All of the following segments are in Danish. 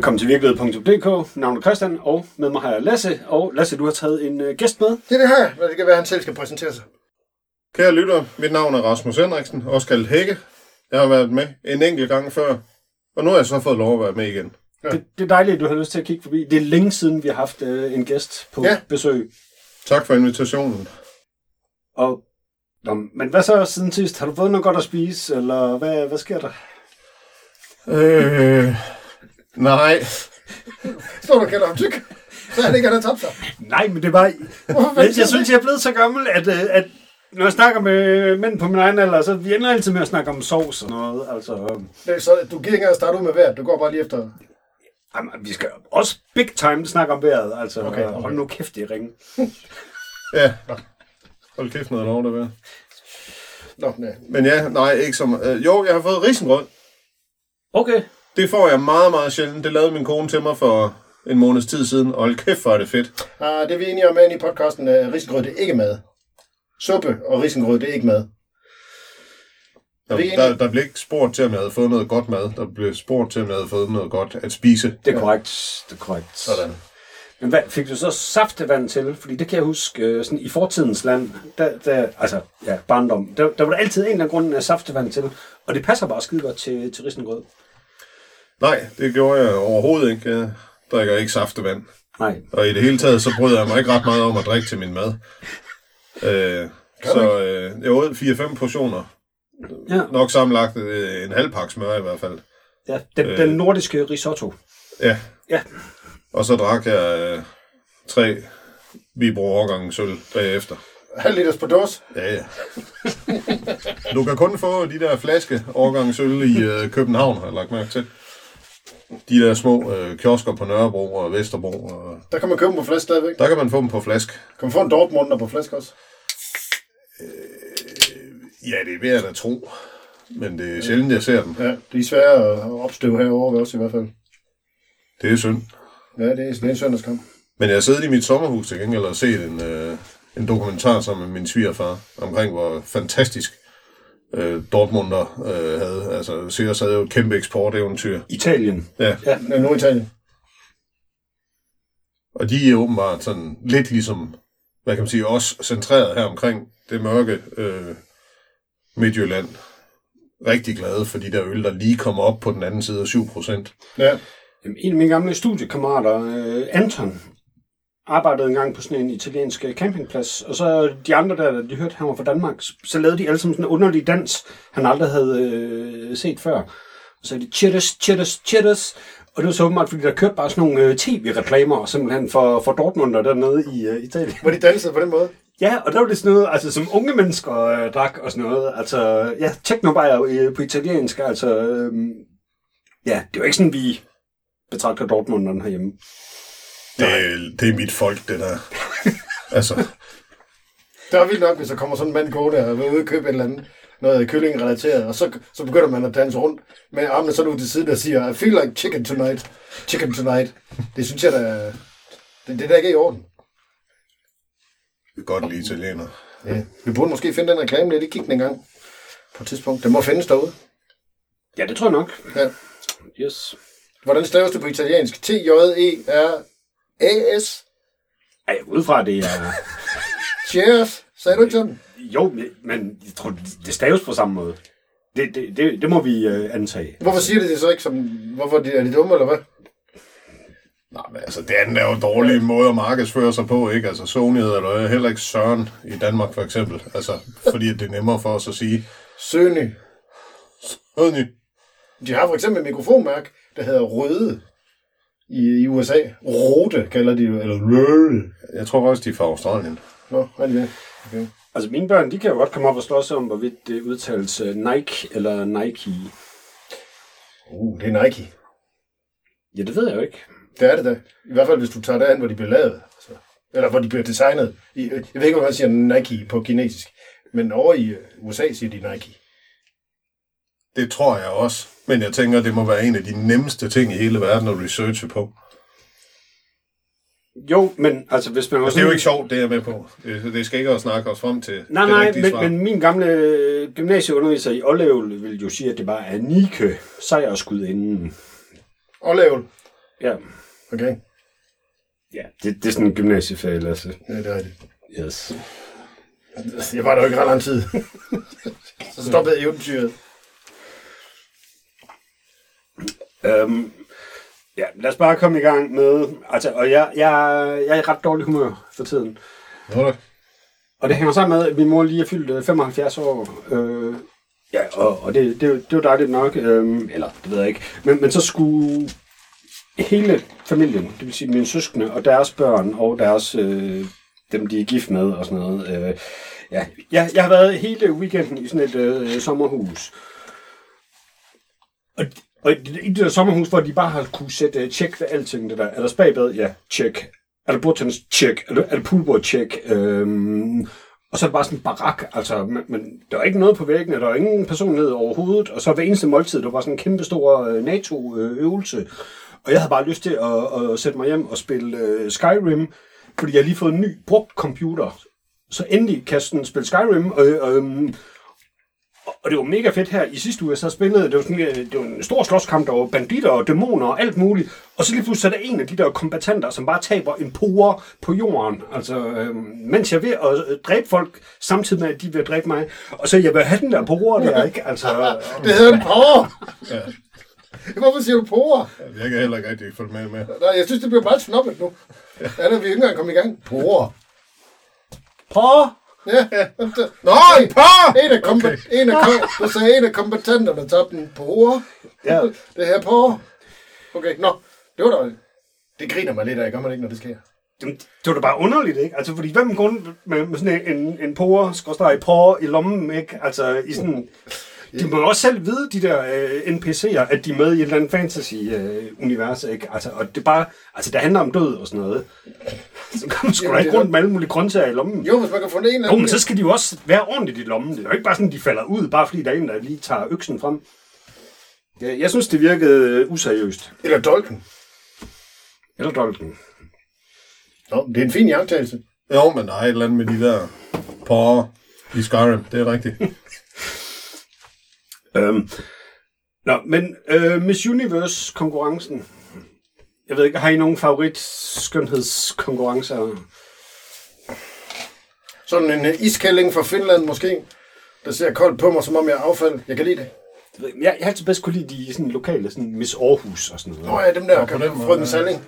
Velkommen til virkelighed.dk. Navnet Christian, og med mig har jeg Lasse. Og Lasse, du har taget en øh, gæst med. Ja, det har jeg. Det kan være, at han selv skal præsentere sig. Kære lytter, mit navn er Rasmus Henriksen, også kaldt Hække. Jeg har været med en enkelt gang før, og nu har jeg så fået lov at være med igen. Ja. Det, det er dejligt, at du har lyst til at kigge forbi. Det er længe siden, vi har haft øh, en gæst på Ja. besøg. Tak for invitationen. Og, nå, men hvad så siden sidst? Har du fået noget godt at spise, eller hvad, hvad sker der? Øh, nej, Står du kalder ham tyk? Så er det ikke, at han har tabt sig. Nej, men det var... Jeg, jeg synes, jeg er blevet så gammel, at, øh, at når jeg snakker med mænd på min egen alder, så vi ender altid med at snakke om sovs og noget. Altså, øh, det er så, du giver ikke engang at starte ud med vejret. Du går bare lige efter... jamen, vi skal også big time snakke om vejret. Altså, Okay, okay, hold nu kæft i ringen. ja. Hold kæft noget lov, der ved. Nå, nej. Men ja, nej, ikke som... Øh, jo, jeg har fået risengrød. Okay. Det får jeg meget, meget sjældent. Det lavede min kone til mig for en måneds tid siden, og hold kæft, hvor er det fedt. Ah, det er vi enige om i podcasten. Uh, risengrød, det er ikke mad. Suppe og risengrød, det er ikke mad. Der, er der, der blev ikke spurgt til, om jeg havde fået noget godt mad. Der blev spurgt til, om jeg havde fået noget godt at spise. Det er korrekt. Det er korrekt. Sådan. Men hvad, fik du så saftevand til? Fordi det kan jeg huske, øh, sådan i fortidens land, der, der, altså ja, barndom, der, der var der altid en eller anden grund af saftevand til. Og det passer bare skide godt til, til risengrød. Nej, det gjorde jeg overhovedet ikke. Jeg drikker ikke saftevand. Nej. Og i det hele taget, så bryder jeg mig ikke ret meget om at drikke til min mad. Øh, så øh, jeg åd 4-5 portioner. Ja, Nok sammenlagt øh, en halv pakke smør i hvert fald. ja den, øh. den nordiske risotto. Ja. Ja. Og så drak jeg øh, tre Vibro årgange sølv bagefter. Halv liters på dås. Ja, ja. Du kan kun få de der flaske årgange sølv i øh, København, har jeg lagt mærke til. De der små øh, kiosker på Nørrebro og Vesterbro. Og Der kan man købe dem på flaske stadigvæk. der kan man få dem på flask. Kan man få en Dortmunder på flaske også? Ja, det vil jeg da tro. Men det er sjældent, jeg ser dem. Ja, de er svære at opstøve herovre ved os i hvert fald. Det er synd. Ja, det er, det er en søndagskamp. Men jeg har siddet i mit sommerhus til gengæld og set en, øh, en dokumentar sammen med min svigerfar omkring, hvor fantastisk øh, Dortmunder øh, havde. Altså, Sears havde jo et kæmpe eksporteventyr. Italien. Ja, Ja, Norditalien. og de er åbenbart sådan lidt ligesom, hvad kan man sige, også centreret her omkring det mørke øh, Midtjylland. Rigtig glade for de der øl, der lige kommer op på den anden side af 7%. Ja. Jamen, en af mine gamle studiekammerater, øh, Anton, arbejdede engang på sådan en italiensk øh, campingplads, og så de andre der, de hørte, han var fra Danmark, så lavede de alle sammen sådan en underlig dans, han aldrig havde øh, set før. Og så sagde de, chitters, chitters, chitters. Og det var så åbenbart, fordi der kørte bare sådan nogle øh, tv-reklamer, simpelthen for, for Dortmunder dernede i øh, Italien. Hvor de dansede på den måde. Ja, og der var det sådan noget, altså som unge mennesker øh, drak og sådan noget. Altså, ja, teknobajer øh, på italiensk, altså, øh, ja, det var ikke sådan, vi betragter Dortmunderen herhjemme. Det, er- det er mit folk, det der. altså, Det er vildt nok, hvis der kommer sådan en mand gående og vil ude og købe et eller andet, noget kyllingrelateret, og så, så begynder man at danse rundt med armene sådan ud til siden og siger, I feel like chicken tonight. Chicken tonight. Det synes jeg da, det, det er da ikke i orden. jeg kan godt lide italiener. Ja. Vi burde måske finde den reklame lidt. I kigge den engang på et tidspunkt. Den må findes derude. Ja, det tror jeg nok. Ja. Yes. Hvordan staves det på italiensk? E T-J-E-R-A-S. Ej, udefra det er... Cheers. Sagde du ikke sådan? Jo, men jeg tror, det staves på samme måde. Det, det, det, det må vi øh, antage. Hvorfor siger de det så ikke som... Hvorfor er de, er de dumme, eller hvad? Nej, men altså, det andet er jo en dårlig måde at markedsføre sig på, ikke? Altså, Sony hedder det heller ikke Søren i Danmark, for eksempel. Altså, fordi det er nemmere for os at sige, Søny. Sony. De har for eksempel et mikrofonmærke, der hedder Røde i, i USA. Rode kalder de det, eller Røde. Jeg tror også, de er fra Australien. Nå, er det? Okay. Altså, mine børn, de kan jo godt komme op og slås om, hvorvidt det udtales Nike eller Nike. Uh, det er Nike. Ja, det ved jeg jo ikke. Det er det da. I hvert fald, hvis du tager derhen, hvor de bliver lavet. Altså. Eller hvor de bliver designet. Jeg ved ikke, om man siger Nike på kinesisk. Men over i USA siger de Nike. Det tror jeg også. Men jeg tænker, det må være en af de nemmeste ting i hele verden at researche på. Jo, men altså, hvis man Altså, det er jo ikke sjovt, det er jeg med på. Det, det skal ikke at snakke os frem til Nej, det nej, men, svar. men min gamle øh, gymnasieunderviser i Ålevel vil jo sige, at det bare er Nike, sejrskud inden. Og lavel. Ja. Okay? Ja, det, det er sådan en gymnasieferie, Lasse. Ja, det er rigtigt. Yes. Jeg var der jo ikke ret lang tid. så stoppede eventyret. Øhm, ja, lad os bare komme i gang med... Altså, og jeg, jeg, jeg er i ret dårlig humør for tiden. Nå da. Og det hænger sammen med, at min mor lige er fyldt øh, 75 år. Øh, ja, og, og det, det, det jo dejligt nok. Øh, eller, det ved jeg ikke. Men, men så skulle hele familien, det vil sige mine søskende og deres børn og deres... Øh, dem, de er gift med og sådan noget. Øh, ja, jeg, jeg har været hele weekenden i sådan et øh, sommerhus. Og, og i det der sommerhus, hvor de bare har kunne sætte uh, tjek ved alting, det der. Er der spagbad? Ja, tjek. Er der bordtennis? Tjek. Er der, er der poolboard? Tjek. Øhm, og så er det bare sådan en barak, altså, men, men der var ikke noget på væggene, der var ingen personlighed overhovedet, og så hver eneste måltid, der var sådan en kæmpe stor uh, NATO-øvelse, og jeg havde bare lyst til at, at sætte mig hjem og spille uh, Skyrim, fordi jeg har lige fået en ny brugt computer, så endelig kan jeg sådan spille Skyrim, og, øhm, og det var mega fedt her i sidste uge, så spillede, det var, sådan, øh, det var en stor slåskamp, der var banditter og dæmoner og alt muligt. Og så lige pludselig så er der en af de der kombatanter, som bare taber en pore på jorden. Altså, øhm, mens jeg er ved at øh, dræbe folk, samtidig med, at de at dræbe mig. Og så jeg vil have den der pore der, ikke? Altså, Det hedder en porre. Hvorfor siger du porre? Jeg kan heller ikke rigtig følge med med. Nej, jeg synes, det bliver meget snobbet nu. Ja, der er vi ikke engang kommet i gang. Porre. pore! Ja. Nå, en par! En af, kompa- okay. en af, kom- du sagde en af kompetenterne tabte en porre. Ja, Det her porre. Okay, nå. Det var da... Det griner man lidt af, gør man ikke, når det sker? Jamen, det var da bare underligt, ikke? Altså, fordi hvem går med, med sådan en, en, en pore, skorstræk pore i lommen, ikke? Altså, i sådan... De må jo også selv vide, de der øh, NPC'er, at de er med i et eller andet fantasy-univers, ikke? Altså, og det er bare... Altså, det handler om død og sådan noget. Så kan man sgu da ikke det rundt med alle mulige grøntsager i lommen. Jo, hvis man kan få en eller Jo, men så skal de jo også være ordentligt i lommen. Det er jo ikke bare sådan, de falder ud, bare fordi der er en, der lige tager øksen frem. Ja, jeg synes, det virkede øh, useriøst. Eller dolken. Eller dolken. Nå, det er en fin jagttagelse. Jo, men der er et eller andet med de der par i Skyrim. Det er rigtigt. Øhm, nå, men øh, Miss Universe-konkurrencen. Jeg ved ikke, har I nogen favorit skønhedskonkurrencer? Sådan en uh, iskælling fra Finland måske, der ser koldt på mig, som om jeg er affald. Jeg kan lide det. Jeg, ved ikke, jeg, jeg har altid bedst kunne lide de sådan, lokale, sådan Miss Aarhus og sådan noget. Nå ja, dem der, kan den måde, frøden ja. Salling.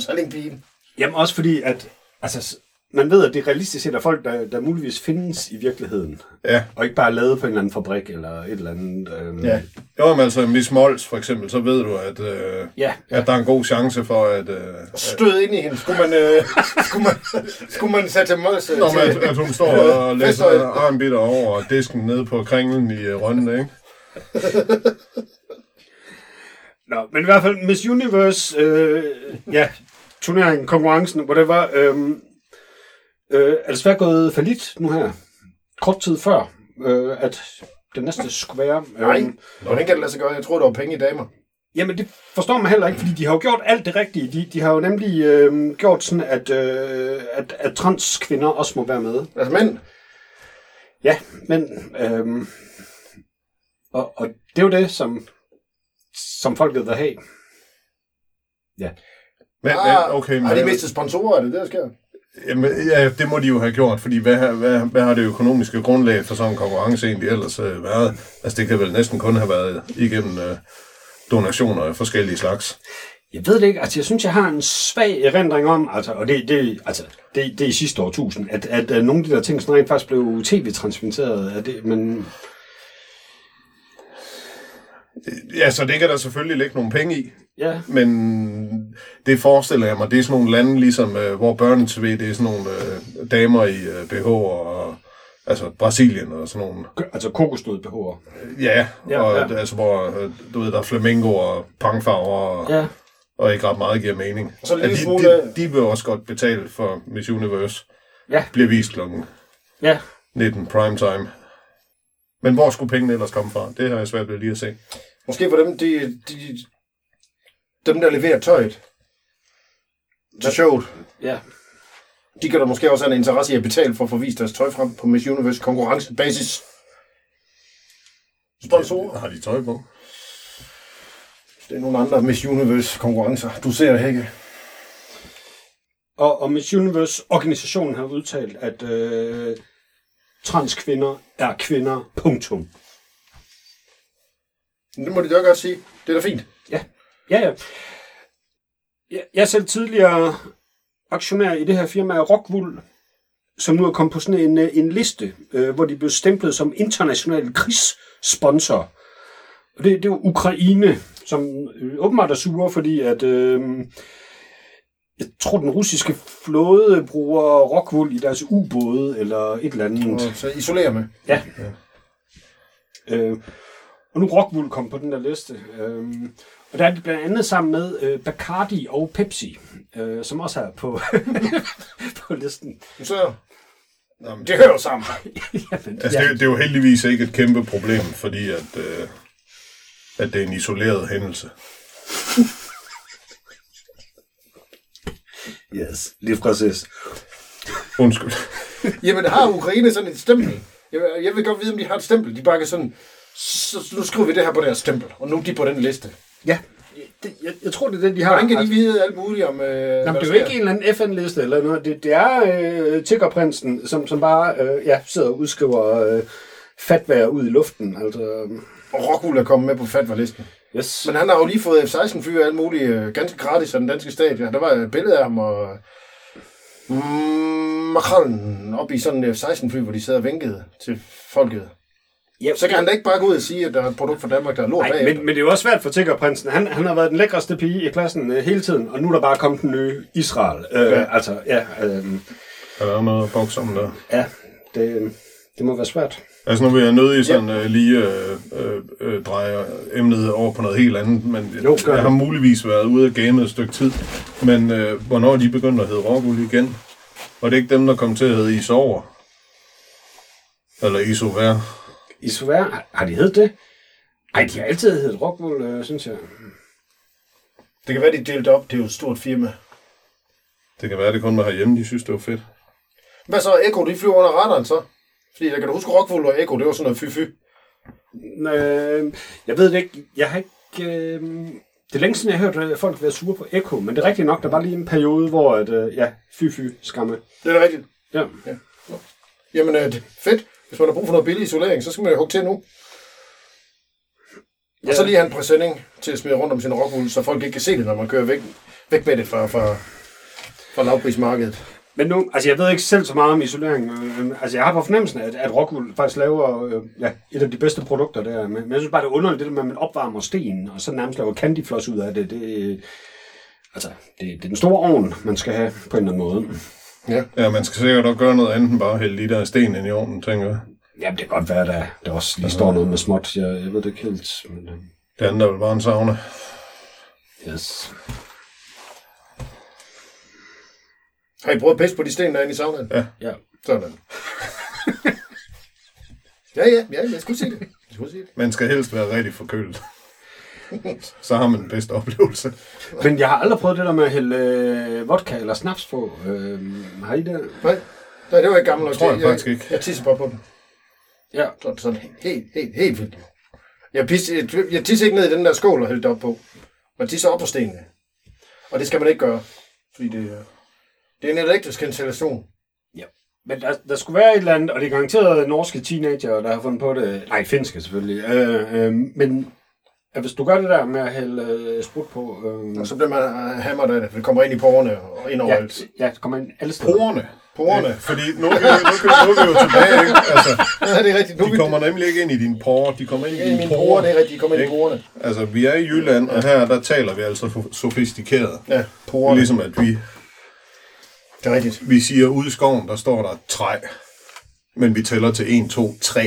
Sallingpigen. Jamen også fordi, at altså, s- man ved, at det er realistisk set af folk, der, der muligvis findes i virkeligheden. Ja. Og ikke bare lavet på en eller anden fabrik eller et eller andet. Øhm, Ja. Jo, men altså Miss Mols for eksempel, så ved du, at, øh, Ja, at der er en god chance for, at, øh, Stød ind i hende. Skulle man, øh, skulle man, skulle man sætte Mols øh, Nå, men, at, at hun står og læser armbitter over disken nede på kringlen i øh, Rønne, ikke? Nå, men i hvert fald Miss Universe, øh, ja, turneringen, konkurrencen, whatever, øh, øh, er desværre gået for lidt nu her. Kort tid før, øh, at det næste skulle være. Øh, Nej, hvordan kan det lade sig gøre? Jeg tror, der var penge i damer. Jamen, det forstår man heller ikke, fordi de har jo gjort alt det rigtige. De, de har jo nemlig øh, gjort sådan, at, øh, at, at transkvinder også må være med. Altså mænd. Ja, men... Øh, og, og det er jo det, som, som folket vil have. Ja. Men, Ah, men okay, men, Har de mistet sponsorer? Er det det, der sker? Jamen, ja, det må de jo have gjort, fordi hvad, hvad, hvad har det økonomiske grundlag for sådan en konkurrence egentlig ellers øh, været? Altså, det kan vel næsten kun have været igennem øh, donationer af forskellige slags. Jeg ved det ikke. Altså, jeg synes, jeg har en svag erindring om, altså, og det, det, altså, det, det er i sidste årtusind, at, at, at nogle af de der ting sådan rent faktisk blev tv-transmitteret. Det, men Ja, så det kan der selvfølgelig ligge nogle penge i, ja, men det forestiller jeg mig, det er sådan nogle lande, ligesom, øh, hvor børne-tv, det er sådan nogle øh, damer i øh, BH og altså Brasilien og sådan nogle. altså kokosnød BH'er. Ja, Ja, og ja. altså, hvor øh, du ved, der er flamingo og pangfarver og, Ja. og ikke ret meget giver mening. Så en Ja, lille de, smule- de, de vil også godt betale for Miss Universe. Ja. Bliver vist klokken Ja. 19 primetime. Men hvor skulle pengene ellers komme fra? Det har jeg svært ved lige at se. Måske for dem, de, de, dem der leverer tøjet til showet, Ja. de kan da måske også have en interesse i at betale for at få vist deres tøj frem på Miss Universe konkurrencebasis. Sponsorer. Har de tøj på? Det er nogle andre Miss Universe konkurrencer. Du ser det ikke. Og, og Miss Universe-organisationen har udtalt, at øh, transkvinder er kvinder. Punktum. Det må de da godt sige. Det er da fint. Ja, ja. ja. Jeg, jeg er selv tidligere aktionær i det her firma Rockwool, som nu er kommet på sådan en, øh, en liste, øh, hvor de blev stemplet som international krigssponsor. Og det, det er jo Ukraine, som øh, åbenbart er sure, fordi at... Øh, jeg tror, den russiske flåde bruger Rockwool i deres ubåde, eller et eller andet. Så isolerer med. Ja. Øh, og nu er Rockwool kom på den der liste. Øh, og der er de blandt andet sammen med øh, Bacardi og Pepsi, øh, som også er på, på listen. Ser. Nå, men det hører jo sammen. Jamen, Altså, det, det er jo heldigvis ikke et kæmpe problem, fordi at, øh, at det er en isoleret hændelse. Yes, lige præcis. Undskyld. Jamen, har Ukraine sådan et stempel? Jeg, jeg vil godt vide, om de har et stempel. De bare kan sådan, så, nu skriver vi det her på deres stempel, og nu er de på den liste. Ja, det, jeg, jeg tror, det er det, de har. Hvordan kan de Altså, vide alt muligt om... Øh, Jamen, det er jo ikke en eller anden FN-liste eller noget. Det, det er øh, tiggerprinsen, som, som bare øh, ja, sidder og udskriver øh, fatværer ud i luften. Altså, Og Rockwool er kommet med på fatwa-listen. yes. Men han har jo lige fået F-16-fly og alt muligt øh, ganske gratis af den danske stat. Ja, der var et billede af ham og mm, Macron op i sådan en F-16-fly, hvor de sad og vinkede til folket. Ja, Så kan han da ikke bare gå ud og sige, at der er et produkt fra Danmark, der er lort Nej, men, men det er jo også svært for tiggerprinsen. Han, han har været den lækreste pige i klassen øh, hele tiden, og nu er der bare kommet en ny Israel. Øh, Ja. ja. Altså, ja, øh, Er der noget at bokse om der? ja det, det må være svært. Altså nu vil jeg nødig sådan øh, lige øh, øh, dreje emnet over på noget helt andet, men Jo, gør jeg det. har muligvis været ude af gamet et stykke tid. Men øh, hvornår er de begyndt at hedde Rockwool igen? Og det er ikke dem, der kom til at hedde Isover? Eller Isovær? Isovær, har- har de heddet det? Nej, de har altid heddet Rockwool, øh, synes jeg. Det kan være, de delte op. Det er jo et stort firma. Det kan være, det kun var herhjemme, de synes, det var fedt. Hvad så? Echo, de flyver under radaren så? Fordi der kan du huske, Rockwool og Echo, det var sådan noget fy-fy. Øh, jeg ved det ikke. Jeg har ikke... Øh, det er længe siden, jeg har hørt folk være sure på Echo, men det er rigtigt nok, der var lige en periode, hvor at, øh, ja, fy-fy skamme. Det er rigtigt. Ja. Jamen, øh, det er fedt. Hvis man har brug for noget billig isolering, så skal man jo hugge til nu. Ja. Og så lige have en præsending til at smide rundt om sin rockwool, så folk ikke kan se det, når man kører væk, væk med det fra, fra, fra lavprismarkedet. Men nu, altså jeg ved ikke selv så meget om isolering. Øh, altså jeg har på fornemmelsen, at, at Rockwool faktisk laver øh, ja, et af de bedste produkter der. Men, men jeg synes bare, det er underligt, det der med, at man opvarmer sten, og så nærmest laver candyfloss ud af det. det altså, det, det er den store ovn, man skal have på en eller anden måde. Ja, man skal sikkert også gøre noget andet end bare hælde de der sten ind i ovnen, tænker jeg. Jamen, det kan godt være, at der, der også lige står noget med småt. Jeg, jeg ved det ikke helt. Men, øh, Det andet er vel bare en sauna. yes. Har I prøvet at pisse på de sten, der er inde i saunaen? Ja. Ja. Sådan. ja, ja, ja, jeg skulle sige det. Jeg skulle sige det. Man skal helst være rigtig forkølet. Så har man den bedste oplevelse. Men jeg har aldrig prøvet det der med at hælde øh, vodka eller snaps på. Øh, har I det? Nej, nej, det var ikke gammel nok. Tror jeg til. faktisk ikke. Jeg tisser bare på den. Ja. Så er det sådan helt, helt, helt vildt. Jeg, pisse, jeg, jeg tisser ikke ned i den der skål og hælder det op på. Man tisser op på stenene. Og det skal man ikke gøre. Fordi det, er- det er en elektrisk installation. Men der, der skulle være et eller andet, og det er garanteret norske teenager, der har fundet på det. Nej, finske selvfølgelig. Øh, øh, men at hvis du gør det der med at hælde øh, sprut på... Øh, Og så bliver man øh, hamret af det, for det kommer ind i porerne og ind over ja, alt. ja, det kommer ind alle steder. Porerne. Porerne. Fordi nu, nu, nu, nu, nu er vi jo tilbage, ikke? Altså, Ja, det er rigtigt. Nu er de vi- kommer nemlig ikke ind i dine porer, de kommer ind i Ja, dine porer. det er rigtigt. De kommer ind i porerne. Altså, vi er i Jylland, og her der taler vi altså sofistikeret. Ja, porerne. Ligesom at vi, Det er rigtigt. vi siger, ude i skoven, der står der et træ, men vi tæller til 1, 2, 3.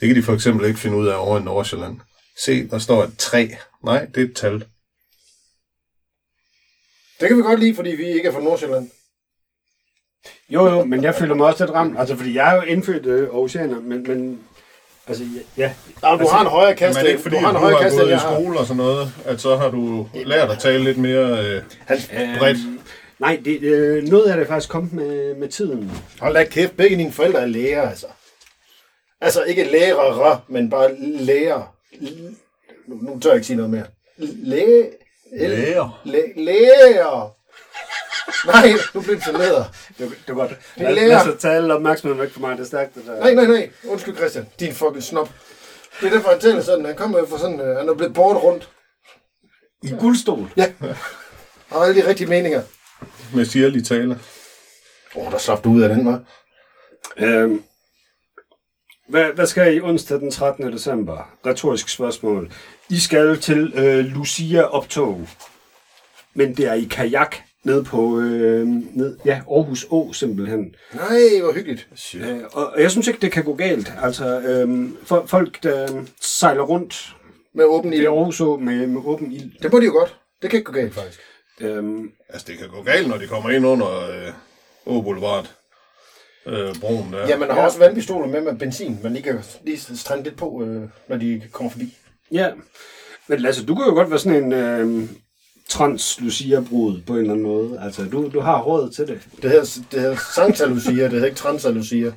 Det kan de for eksempel ikke finde ud af over i Nordsjælland. Se, der står et træ. Nej, det er et tal. Det kan vi godt lide, fordi vi ikke er fra Nordsjælland. Jo, jo, men jeg føler mig også lidt ramt. Altså, fordi jeg er jo indfødt øh, oceaner, men, men altså, ja, ja. Nej, du har en højere Men kaste. er det ikke fordi, du har en du højere har kaste, gået i skole og sådan noget, at så har du lært at tale lidt mere øh, bredt? Øhm, nej, det, øh, noget af det er faktisk kommet med, med tiden. Hold da kæft, begge dine forældre er læger, altså. Altså ikke lærere, men bare læger. Nu, nu tør jeg ikke sige noget mere. Læge... Læger. Læ- læger. Nej, nu blev det til læder. Det, det er godt. Det er Lad, lærer. lad os tage alle opmærksomheden væk fra mig. Det er stærkt, det der. Nej, nej, nej. Undskyld, Christian. Din fucking snop. Det er derfor, han taler sådan. Han kommer jo fra sådan... øh, Han er blevet bort rundt. I guldstol. Ja. Og alle de rigtige meninger. Med sirlige tale. Åh, oh, der slap du ud af den, var. Øhm, hvad, hvad skal I onsdag den 13. december? Retorisk spørgsmål. I skal til øh, Lucia optog. Men det er i kajak ned på øh, ned, ja, Aarhus Å simpelthen. Nej, hvor hyggeligt. Øh, og og jeg synes ikke, det kan gå galt. Altså, øh, for, folk, der sejler rundt Med åben i ild. Aarhus Å med, med åben ild. Det må de jo godt. Det kan ikke gå galt, faktisk. Øhm, Altså, det kan gå galt, når de kommer ind under øh, Å Boulevard. Øh, broen der. Ja, man har også vandpistoler med med benzin, man lige kan lige strande lidt på, øh, når de kommer forbi. ja, men Lasse, du kan jo godt være sådan en øh, trans-Lucia-brud på en eller anden måde. Altså, du, du har råd til det. Det hedder, det hedder Sancta Lucia, det hedder ikke Transa Lucia.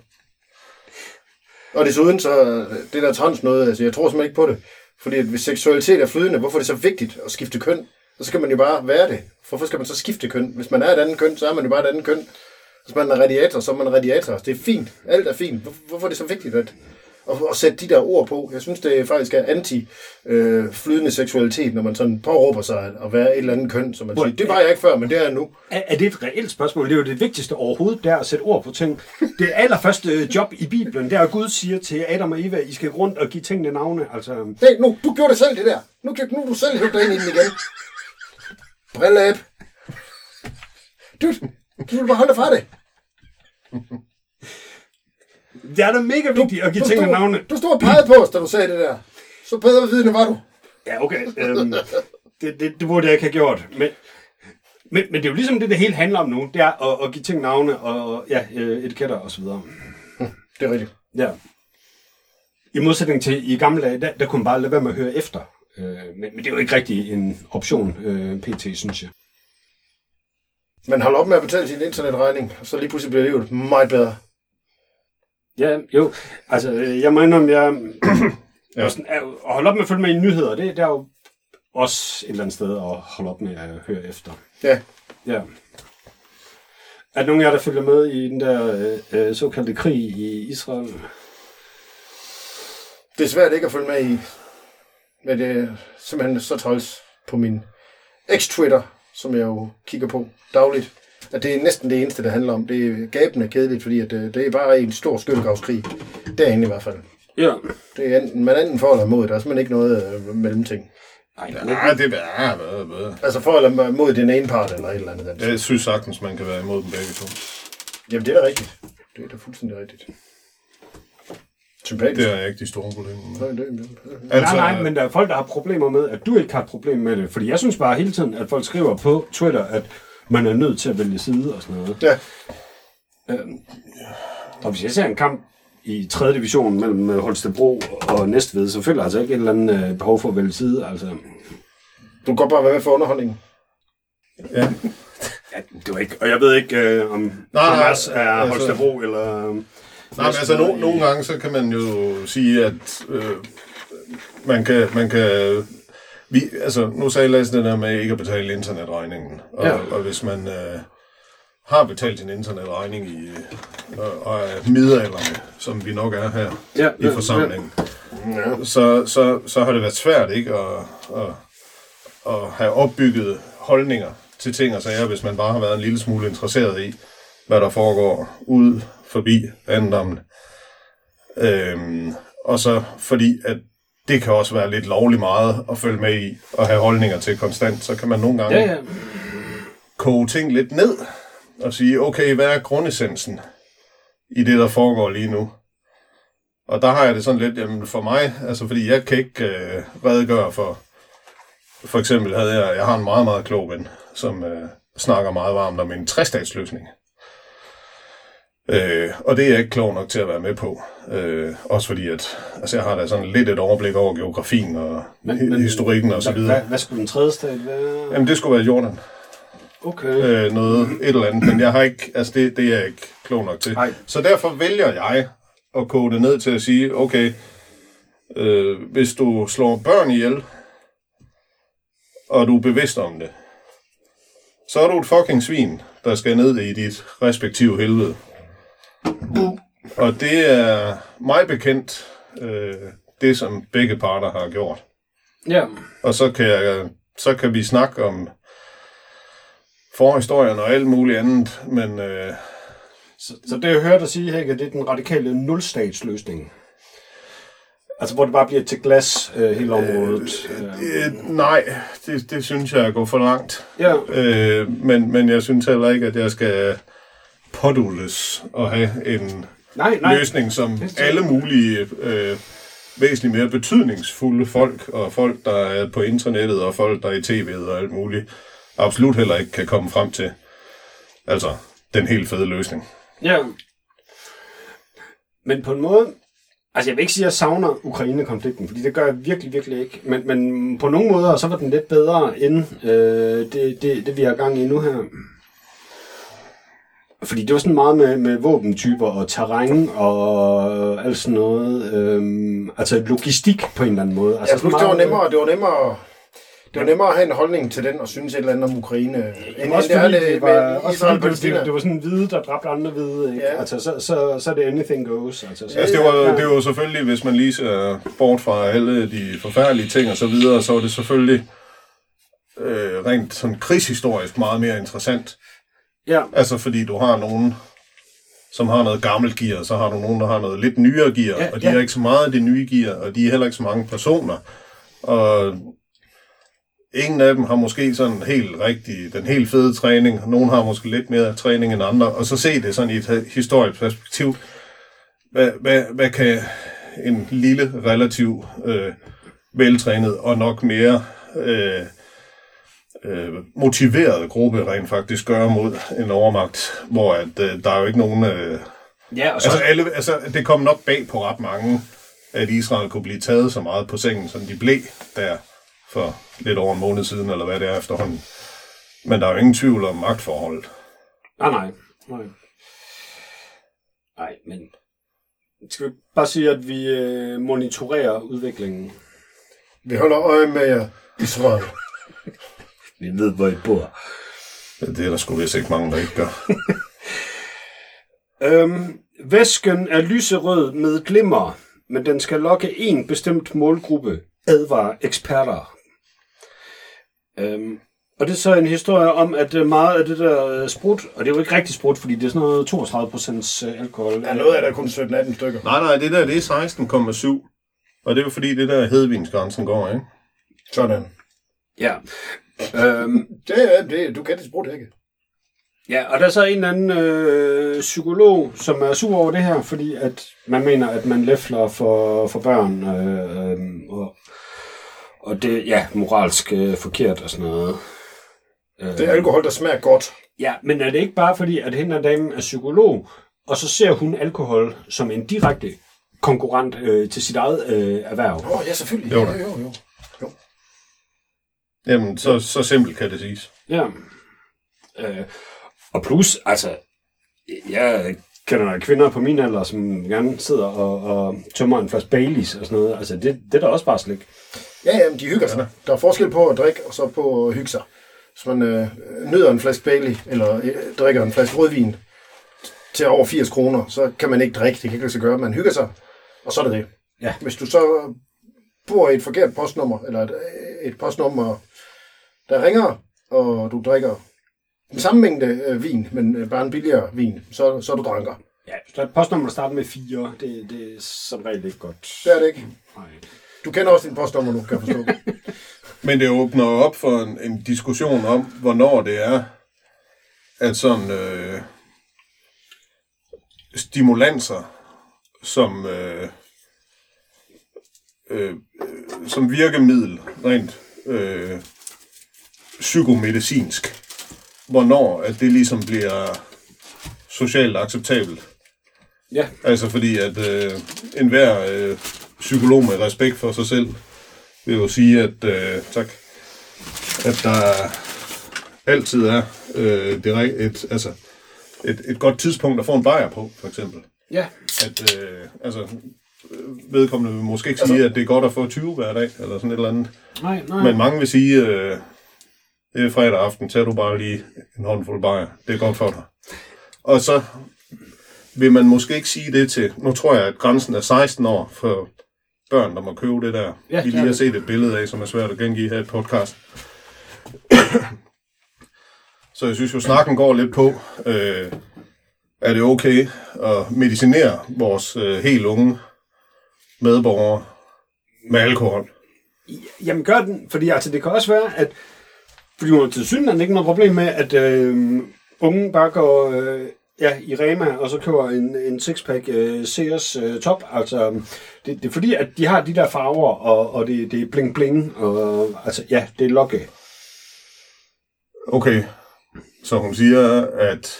Og desuden så, det der trans noget, altså jeg tror simpelthen ikke på det. Fordi at hvis seksualitet er flydende, hvorfor er det så vigtigt at skifte køn? Så skal man jo bare være det. Hvorfor skal man så skifte køn? Hvis man er et andet køn, så er man jo bare et andet køn. Hvis man er radiator, så er man radiator. Det er fint. Alt er fint. Hvor- Hvorfor er det så vigtigt at, at, at sætte de der ord på? Jeg synes, det faktisk er anti-flydende seksualitet, når man sådan påråber sig at- være et eller andet køn. Som man siger, det var jeg ikke før, men det er jeg nu. Er, er det et reelt spørgsmål? Det er jo det vigtigste overhovedet, der at sætte ord på ting. Det allerførste øh, job i Bibelen, der er, at Gud siger til Adam og Eva, I skal rundt og give tingene navne. Altså, Hey, nu, du gjorde det selv, det der. Nu, nu er du selv hævet dig ind i den igen. Brilleab. Du, du vil bare holde dig fra det. det er da mega vigtigt at give Du tingene stod, navne. du stod og pegede på os, da du sagde det der. Så bedre vidende var du. Ja, okay. Øhm, det, det, det burde jeg ikke have gjort. Men, men, men det er jo ligesom det, det hele handler om nu. Det er at, at give ting navne og ja, øh, etiketter og så videre. Det er rigtigt. Ja. I modsætning til i gamle dage, der, der kunne man bare lade være med at høre efter. Øh, men, men det er jo ikke rigtig en option, øh, pt, synes jeg. Man holder op med at betale sin internetregning, og så lige pludselig bliver livet meget bedre. Ja, jo. Altså, øh, jeg må indrømme, jeg... ja. sådan, at holde op med at følge med i nyheder, det, det er jo også et eller andet sted at holde op med at høre efter. Ja, Ja. Er der nogen af jer, der følger med i den der øh, øh, såkaldte krig i Israel? det er svært ikke at følge med i. Men det er simpelthen så træls på min ex-Twitter, som jeg jo kigger på dagligt. At det er næsten det eneste, det handler om. Det er gabende kedeligt, fordi at øh, det er bare en stor skyttegravskrig. Derinde i hvert fald. Ja. Det er enten, man er enten for eller imod. Der er simpelthen ikke noget øh, mellemting. Nej, Nej, det er ja, hvad. Altså for eller imod den ene part, eller et eller andet. Altså. Jeg synes sagtens, man kan være imod dem begge to. Jamen, det er da rigtigt. Det er da fuldstændig rigtigt. Sympatisk. Det er ikke de store problemer med. Nej, det, Altså, nej, nej, men der er folk, der har problemer med, at du ikke har et problem med det. Fordi jeg synes bare hele tiden, at folk skriver på Twitter, at man er nødt til at vælge side og sådan noget. ja. Øhm, og hvis jeg ser en kamp i 3. division mellem øh, Holstebro og Næstved, så føler jeg altså ikke et eller andet øh, behov for at vælge side. Altså, Du kan godt bare være med for underholdningen. ja. ja, det var ikke, og jeg ved ikke, øh, om nej, Hamas er altså- Holstebro eller... Nej, men altså, no, nogle gange, så kan man jo sige, at øh, man kan, man kan vi, altså, nu sagde Lasse det der med ikke at betale internetregningen. Og, Ja. ja. og hvis man øh, har betalt sin internetregning i, øh, og, er midalderne, som vi nok er her Ja, i ja, forsamlingen, Ja. så, så, så har det været svært ikke at, at, at have opbygget holdninger til ting og sager, hvis man bare har været en lille smule interesseret i, hvad der foregår ud forbi ejendommen. Øhm, og så fordi, at det kan også være lidt lovligt meget at følge med i og have holdninger til konstant, så kan man nogle gange Ja, ja. koge ting lidt ned og sige, okay, hvad er grundessensen i det, der foregår lige nu? Og der har jeg det sådan lidt, jamen for mig, altså fordi jeg kan ikke øh, redegøre for, for eksempel havde jeg, jeg har en meget, meget klog ven, som øh, snakker meget varmt om en trestatsløsning. Øh, og det er jeg ikke klog nok til at være med på. Øh, også fordi, at altså jeg har da sådan lidt et overblik over geografien og men, men, historikken og så videre. hvad, hvad skulle den tredje stat være? Jamen, det skulle være Jordan Okay. øh, noget, et eller andet, men jeg har ikke, altså det, det er jeg ikke klog nok til. Nej. Så derfor vælger jeg at koge det ned til at sige, okay, øh, hvis du slår børn ihjel, og du er bevidst om det, så er du et fucking svin, der skal ned i dit respektive helvede. Og det er mig bekendt øh, det, som begge parter har gjort. Ja. Og så kan, jeg, så kan vi snakke om forhistorien og alt muligt andet, men øh, Så, så det, jeg hørte dig sige, Hække, det er den radikale nulstatsløsning. Altså, hvor det bare bliver til glas, øh, hele området. Øh, øh, nej, det, det synes jeg gået for langt. ja, Øh, men, men jeg synes heller ikke, at jeg skal pådules at have en nej, nej. løsning, som alle mulige øh, væsentligt mere betydningsfulde folk, og folk, der er på internettet, og folk, der er i tv'et og alt muligt, absolut heller ikke kan komme frem til. Altså, den helt fede løsning. Ja. Men på en måde, altså jeg vil ikke sige, at jeg savner Ukraine-konflikten, fordi det gør jeg virkelig, virkelig ikke. Men, men på nogle måder, så var den lidt bedre end øh, det, det, det, vi har gang i nu her. Fordi det var sådan meget med, med våbentyper og terræn og alt sådan noget. Øhm, altså logistik på en eller anden måde. Altså Ja, plus det var nemmere, det var nemmere, det var nemmere at have en holdning til den og synes et eller andet om Ukraine. End Også det er fordi, det, det med var, også Israel fordi det, det, det var sådan en hvide, der dræbte andre hvide. Ikke? Ja. Altså, så, så, så er det anything goes. Altså, så, Altså, det var, det var selvfølgelig, hvis man lige ser bort fra alle de forfærdelige ting og så videre, så var det selvfølgelig øh, rent sådan krigshistorisk meget mere interessant. Ja, Altså, fordi du har nogen, som har noget gammelt gear, så har du nogen, der har noget lidt nyere gear, Ja, og de ja. er ikke så meget af det nye gear, og de er heller ikke så mange personer. Og ingen af dem har måske sådan helt rigtig, den helt fede træning. Nogle har måske lidt mere træning end andre, og så se det sådan i et historisk perspektiv. Hvad, hvad, hvad kan en lille, relativ øh, veltrænet og nok mere øh, øh, motiveret gruppe rent faktisk gøre mod en overmagt, hvor at, øh, der er jo ikke nogen... Øh, ja og så, altså, alle, altså, det kom nok bag på ret mange, at Israel kunne blive taget så meget på sengen, som de blev der for lidt over en måned siden, eller hvad det er efterhånden. Men der er jo ingen tvivl om magtforholdet. Nej, nej. Nej, nej men skal vi bare sige, at vi øh, monitorerer udviklingen? Vi holder øje med jer, Israel. Vi ved, hvor I bor. Det er der sgu vist ikke mange, der ikke gør. Øhm, væsken er lyserød med glimmer, men den skal lokke en bestemt målgruppe, advarer eksperter. Øhm, og det er så en historie om, at øh, meget af det der øh, sprut, og det er jo ikke rigtig sprut, fordi det er sådan noget 32 procents alkohol. Ja, noget af det er kun 17-18 stykker. Nej, nej, det der, det er 16,7. Og det er jo fordi, det der hedvinsgrænsen går, ikke? Sådan. Ja. Øhm, Det er det. Du kan det sprut ikke. Ja, og der er så en eller anden øh, psykolog, som er sur over det her, fordi at man mener, at man læfler for, for børn, øh, øh, og, og det ja, moralsk øh, forkert og sådan noget. Øh, Det er alkohol, der smager godt. Ja, men er det ikke bare fordi, at hende og damen er psykolog, og så ser hun alkohol som en direkte konkurrent øh, til sit eget øh, erhverv? Åh, oh, ja, selvfølgelig. Jo Jo, da. jo, jo. Jamen, så, så simpelt kan det siges. Ja. Øh, og plus, altså, jeg kender kvinder på min alder, som gerne sidder og, og tømmer en flaske Baileys og sådan noget. Altså, det, det er da også bare slik. Ja, ja, men de hygger sig. Der er forskel på at drikke, og så på at hygge sig. Hvis man øh, nyder en flaske Bailey, eller øh, drikker en flaske rødvin til over 80 kroner, så kan man ikke drikke. Det kan ikke lade sig gøre. Man hygger sig, og så er det det. Ja. Hvis du så bor i et forkert postnummer, eller et, et postnummer, der ringer, og du drikker den samme mængde øh, vin, men øh, bare en billigere vin, så, så er du dranker. Ja, så er et postnummer, der starter med 4. Det, det er som regel ikke godt. Det er det ikke. Nej. Du kender også din postnummer nu, kan jeg forstå. Men det åbner op for en, en diskussion om, hvornår det er, at sådan øh, stimulanser, som, øh, øh, øh, som virkemiddel, rent øh, psykomedicinsk, hvornår at det ligesom bliver socialt acceptabelt. Ja, Altså fordi, at øh, enhver øh, psykolog med respekt for sig selv vil jo sige, at, øh, tak, at der altid er øh, det, et, altså, et, et godt tidspunkt at få en bajer på, for eksempel. ja. At, øh, altså, vedkommende vil måske ikke sige, at det er godt at få 20 hver dag, eller sådan et eller andet. Nej, nej. Men mange vil sige, øh, Det er fredag aften, tager du bare lige en håndfuld bajer. Det er godt for dig. Og så vil man måske ikke sige det til, nu tror jeg, at grænsen er 16 år for børn, der må købe det der. Ja, vi lige har set et billede af, som er svært at gengive her i et podcast. så jeg synes jo, snakken går lidt på, øh, er det okay at medicinere vores øh, helt unge medborgere med alkohol? Jamen gør den, fordi altså, det kan også være, at fordi hun har til synligheden ikke noget problem med, at øh, unge bare går øh, ja, i Rema, og så køber en, en sixpack øh, Sears øh, top. Altså, det, det er fordi, at de har de der farver, og, og det, det er bling bling, og altså, ja, det er lokke. Okay, så hun siger, at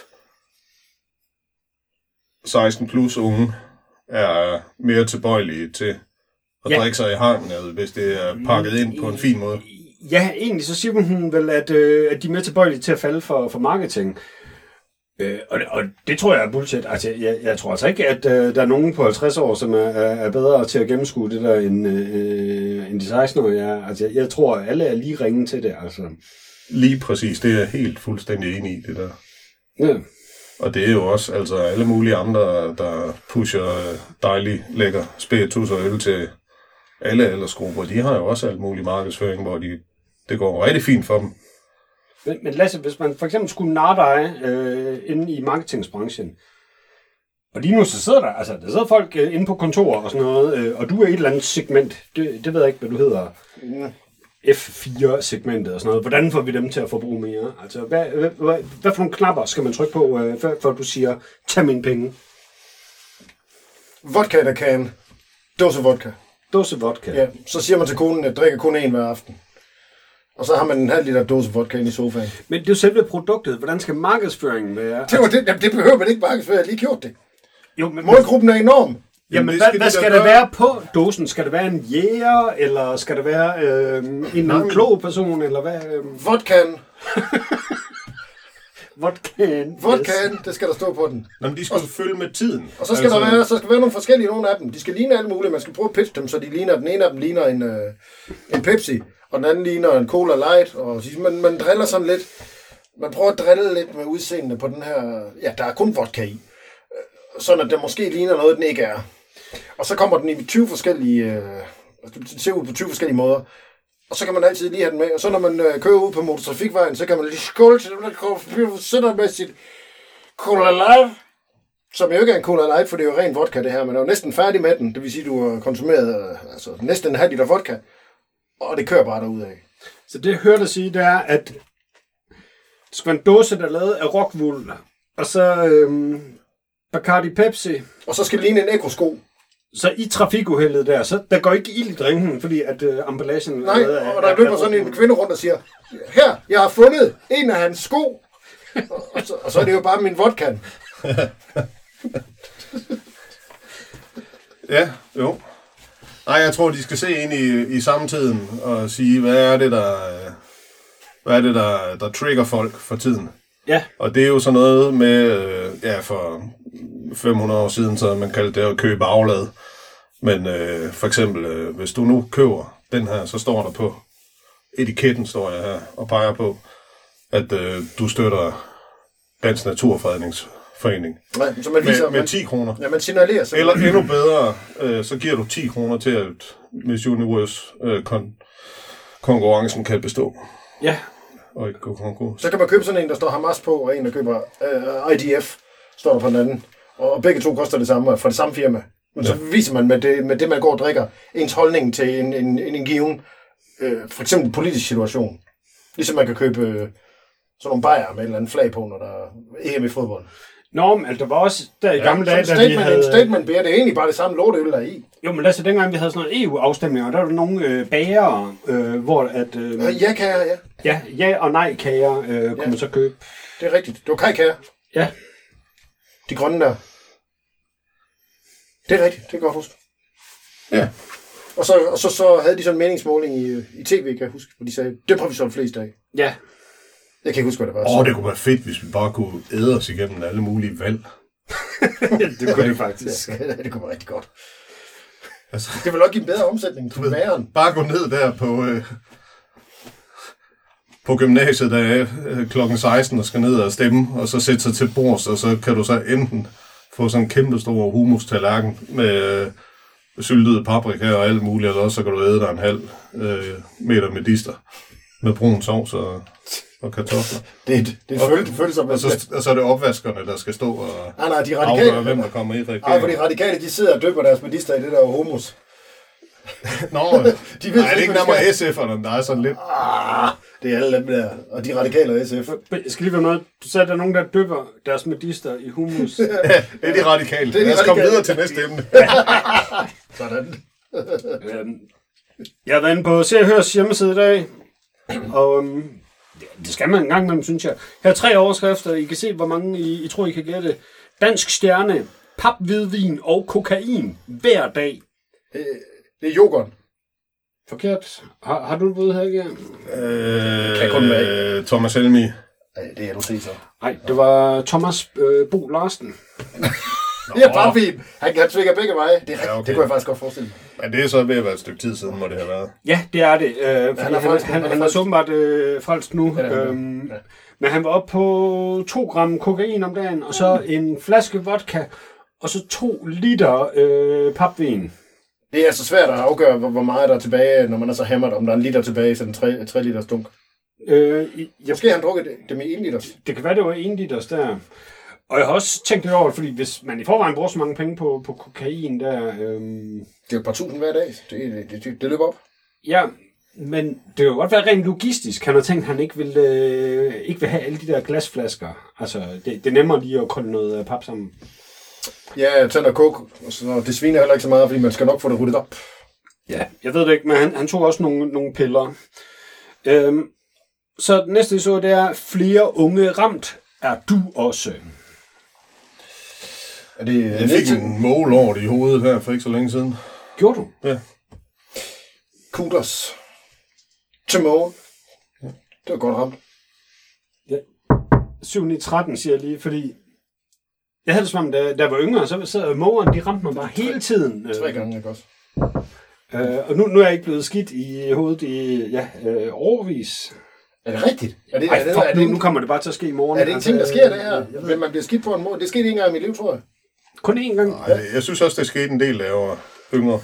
16 plus unge er mere tilbøjelige til at Ja. drikke sig i hangen, hvis det er pakket ind på en fin måde. Ja, egentlig så siger hun vel, at, øh, at de er mere tilbøjelige til at falde for, for marketing. Øh, og, det- og det tror jeg er bullshit. Altså, jeg, jeg tror altså ikke, at øh, der er nogen på 50 år, som er, er, bedre til at gennemskue det der, end, øh, end de 16-årige er. Altså, jeg, jeg tror, at alle er lige ringe til det. Altså. Lige præcis, det er jeg helt fuldstændig enig i, det der. Ja. Og det er jo også altså alle mulige andre, der pusher dejlig, lækker spiritus og øl til alle aldersgrupper. De har jo også alt mulig markedsføring, hvor de, det går rigtig fint for dem. Men, men Lasse, hvis man for eksempel skulle narre dig øh, inde i marketingsbranchen, og lige nu så sidder der, altså der sidder folk øh, inde på kontor og sådan noget, øh, og du er i et eller andet segment, det, det ved jeg ikke, hvad du hedder, F4-segmentet og sådan noget. Hvordan får vi dem til at forbruge mere? Altså, hvad, hvad, hvad, hvad for nogle knapper skal man trykke på, øh, før, før du siger, tag mine penge? Vodka, der kan. Dåse vodka. Dåse vodka. Ja, så siger man til konen, at drikker kun én hver aften. Og så har man en halv liter dåse vodka inde i sofaen. Men det er jo selve produktet. Hvordan skal markedsføringen være? Det, var det, jamen, det behøver man ikke markedsføre, jeg har lige gjort det. jo, men, Målgruppen er enorm. Jamen, det hvad, skal hvad skal der være på dåsen? Skal det være en jæger, eller skal det være øh, en eller anden klog person, eller hvad? Øh, Vodkaen, vodkaen. vodkaen, det skal der stå på den. Jamen, de skal jo følge med tiden. Og så skal, altså, der være, så skal der være nogle forskellige nogle af dem. De skal ligne alle mulige. Man skal prøve at pitche dem, så de ligner, den ene af dem ligner en, øh, en Pepsi, og den anden ligner en Cola Light. Og så- man, man driller sådan lidt. Man prøver at drille lidt med udseendene på den her... Ja, der er kun vodka i. Øh, sådan at det måske ligner noget, den ikke er. Og så kommer den i 20 forskellige... Øh, altså, den ser ud på 20 forskellige måder. Og så kan man altid lige have den med. Og så når man øh, kører ud på motortrafikvejen, så kan man lige skåle til dem, der kommer forbi, og med sit Cola Light som jo ikke er en Cola Light, for det er jo ren vodka det her, men er jo næsten færdig med den. Det vil sige, du har konsumeret øh, altså, næsten en halv liter vodka, og det kører bare derudad. Så det jeg hørte dig sige, det er, at det skal være en dåse, der er lavet af rockwool, og så øh, Bacardi Pepsi. Og så skal det ligne en ekosko. Så i trafikuheldet der, så der går ikke ild i drinken, fordi at øh, emballagen... er Nej, lavet af- og der af- løber af sådan en kvinde rundt og siger, her, jeg har fundet en af hans sko. Og, og, så, og så er det jo bare min vodka. Ja, jo. Nej, jeg tror, de skal se ind i, i samtiden og sige, hvad er det, der, hvad er det, der, der trigger folk for tiden. Ja, Og det er jo sådan noget med, øh, ja, for 500 år siden, så man kaldt det at købe aflad. Men øh, for eksempel, øh, hvis du nu køber den her, så står der på etiketten, står jeg her og peger på, at øh, du støtter Dansk Naturfredningsforening Nej, så man viser, med, med man, 10 kroner. ja, man signalerer sig. Eller endnu bedre, øh, så giver du 10 kroner til, at Miss Universe øh, kon- konkurrencen kan bestå ja. og ikke gå konkurs. Så kan man købe sådan en, der står Hamas på, og en, der køber øh, IDF, står der på den anden. Og begge to koster det samme, fra det samme firma. Men så viser man med det, med det, man går og drikker, ens holdning til en, en, en, en given, øh, for eksempel politisk situation. Ligesom man kan købe øh, sådan nogle bajer med et eller andet flag på, når der er EM i fodbold. Nå, men altså, der var også der i gamle dage, da vi statement, havde... en statement beer, det er egentlig bare det samme lorteøl, der er i. Jo, men lad os se, dengang vi havde sådan noget EU-afstemninger, der var der nogle øh, bager, øh, hvor at... Øh, Øh, Ja, kan jeg, ja. ja, ja og nej kager øh, kunne Ja. man så købe. Det er rigtigt. Det var kajkager. Ja, De grønne der. Det er rigtigt, det kan godt huske. Ja. Og så, og så, så havde de sådan en meningsmåling i, i tv, kan jeg huske, hvor de sagde, det har vi solgt flest af. ja. Jeg kan ikke huske, hvad det var. Åh, oh, det kunne være fedt, hvis vi bare kunne æde os igennem alle mulige valg. det kunne det faktisk. det kunne være rigtig godt. Altså, Det vil også give en bedre omsætning til væren. bare gå ned der på, øh, på gymnasiet, der er øh, klokken 16 og skal ned og stemme, og så sætte sig til bords, og så kan du så enten få sådan en kæmpe stor humus-tallerken med øh, syltede paprika og alt muligt, eller også så kan du æde dig en halv øh, meter med dister med brun sovs og, og kartofler. Det, det føles, føles som... Og så, og så er det opvaskerne, der skal stå og Nej, nej, de afgøre, radikale... hvem der kommer i regeringen. Nej, for de radikale, de sidder og døber deres medister i det der homus. Nå, De ved nej, er det ikke, ikke nærmere SF'erne, der er sådan lidt... Ah, det er alle dem der. Og de radikale og SF. Jeg skal lige være noget. Du sagde, at der er nogen, der døber deres medister i humus. Det er de radikale. Det er de Lad os komme videre til næste emne. Sådan. Øhm, Jeg har været inde på Se og Hørs hjemmeside i dag, og øhm, det- skal man en gang imellem, synes jeg. Her er tre overskrifter. I kan se, hvor mange I, I tror, I kan gætte. Dansk stjerne, pap, hvidvin og kokain hver dag. Det er yoghurt. Forkert. Har, har du et bud her, ikke? Øh, Kan kun være Thomas Helmi. Nej, det er du så. Nej, det var Thomas øh, Bo Larsen. Det er bare fint. Han kan svinge begge veje. Det, er, Ja, okay. det kunne jeg faktisk godt forestille mig. Men det er så ved at være et stykke tid siden, må det have været. Ja, det er det. Øh, fordi Han er han, frelst han, nu. han, Han er er så åbenbart øh, frelst nu. Ja, det øhm, Ja. Men han var oppe på 2 gram kokain om dagen, og så en flaske vodka, og så 2 liter øh, papvin. Det er altså svært at afgøre, hvor, hvor meget der er tilbage, når man er så hammered, om der er en liter tilbage i sådan en 3, 3 liters dunk. Øh, jeg, Måske har han drukket det, det med 1 liter. det kan være, det var 1 liters der. Og jeg har også tænkt lidt over det, fordi hvis man i forvejen bruger så mange penge på, på kokain der, øhm, Det er jo et par tusind hver dag. Det, det, det, det løber op. ja, men det kan jo godt være rent logistisk. Han har tænkt, at han ikke vil, øh, ikke vil have alle de der glasflasker. Altså, det, det er nemmere lige at kolde noget øh, pap sammen. Ja, tand og kok. Og så, det sviner heller ikke så meget, fordi man skal nok få det ryddet op. Ja, jeg ved det ikke, men han, han tog også nogle, nogle piller. Øhm, så det næste så det er, flere unge ramt er du også. Er det Jeg fik en målord i hovedet her for ikke så længe siden. Gjorde du? Ja. kudos til morgen? Det var godt ramt. 7 i 13, siger jeg lige, fordi jeg havde det som om, da, da jeg var yngre, så sad mågeren, de ramte mig bare hele tiden. Tre gange, ikke også? Øh, og nu, nu er jeg ikke blevet skidt i hovedet i ja, øh, overvis. Er det rigtigt? Er det, Ej, er det, fuck, er det, nu, kommer det bare til at ske i morgen. er det en ting, der sker, det her? Men man bliver skidt på en måde. Det skete en gang i mit liv, tror jeg. Kun én gang. Ej, jeg synes også, det skete en del, da jeg var yngre.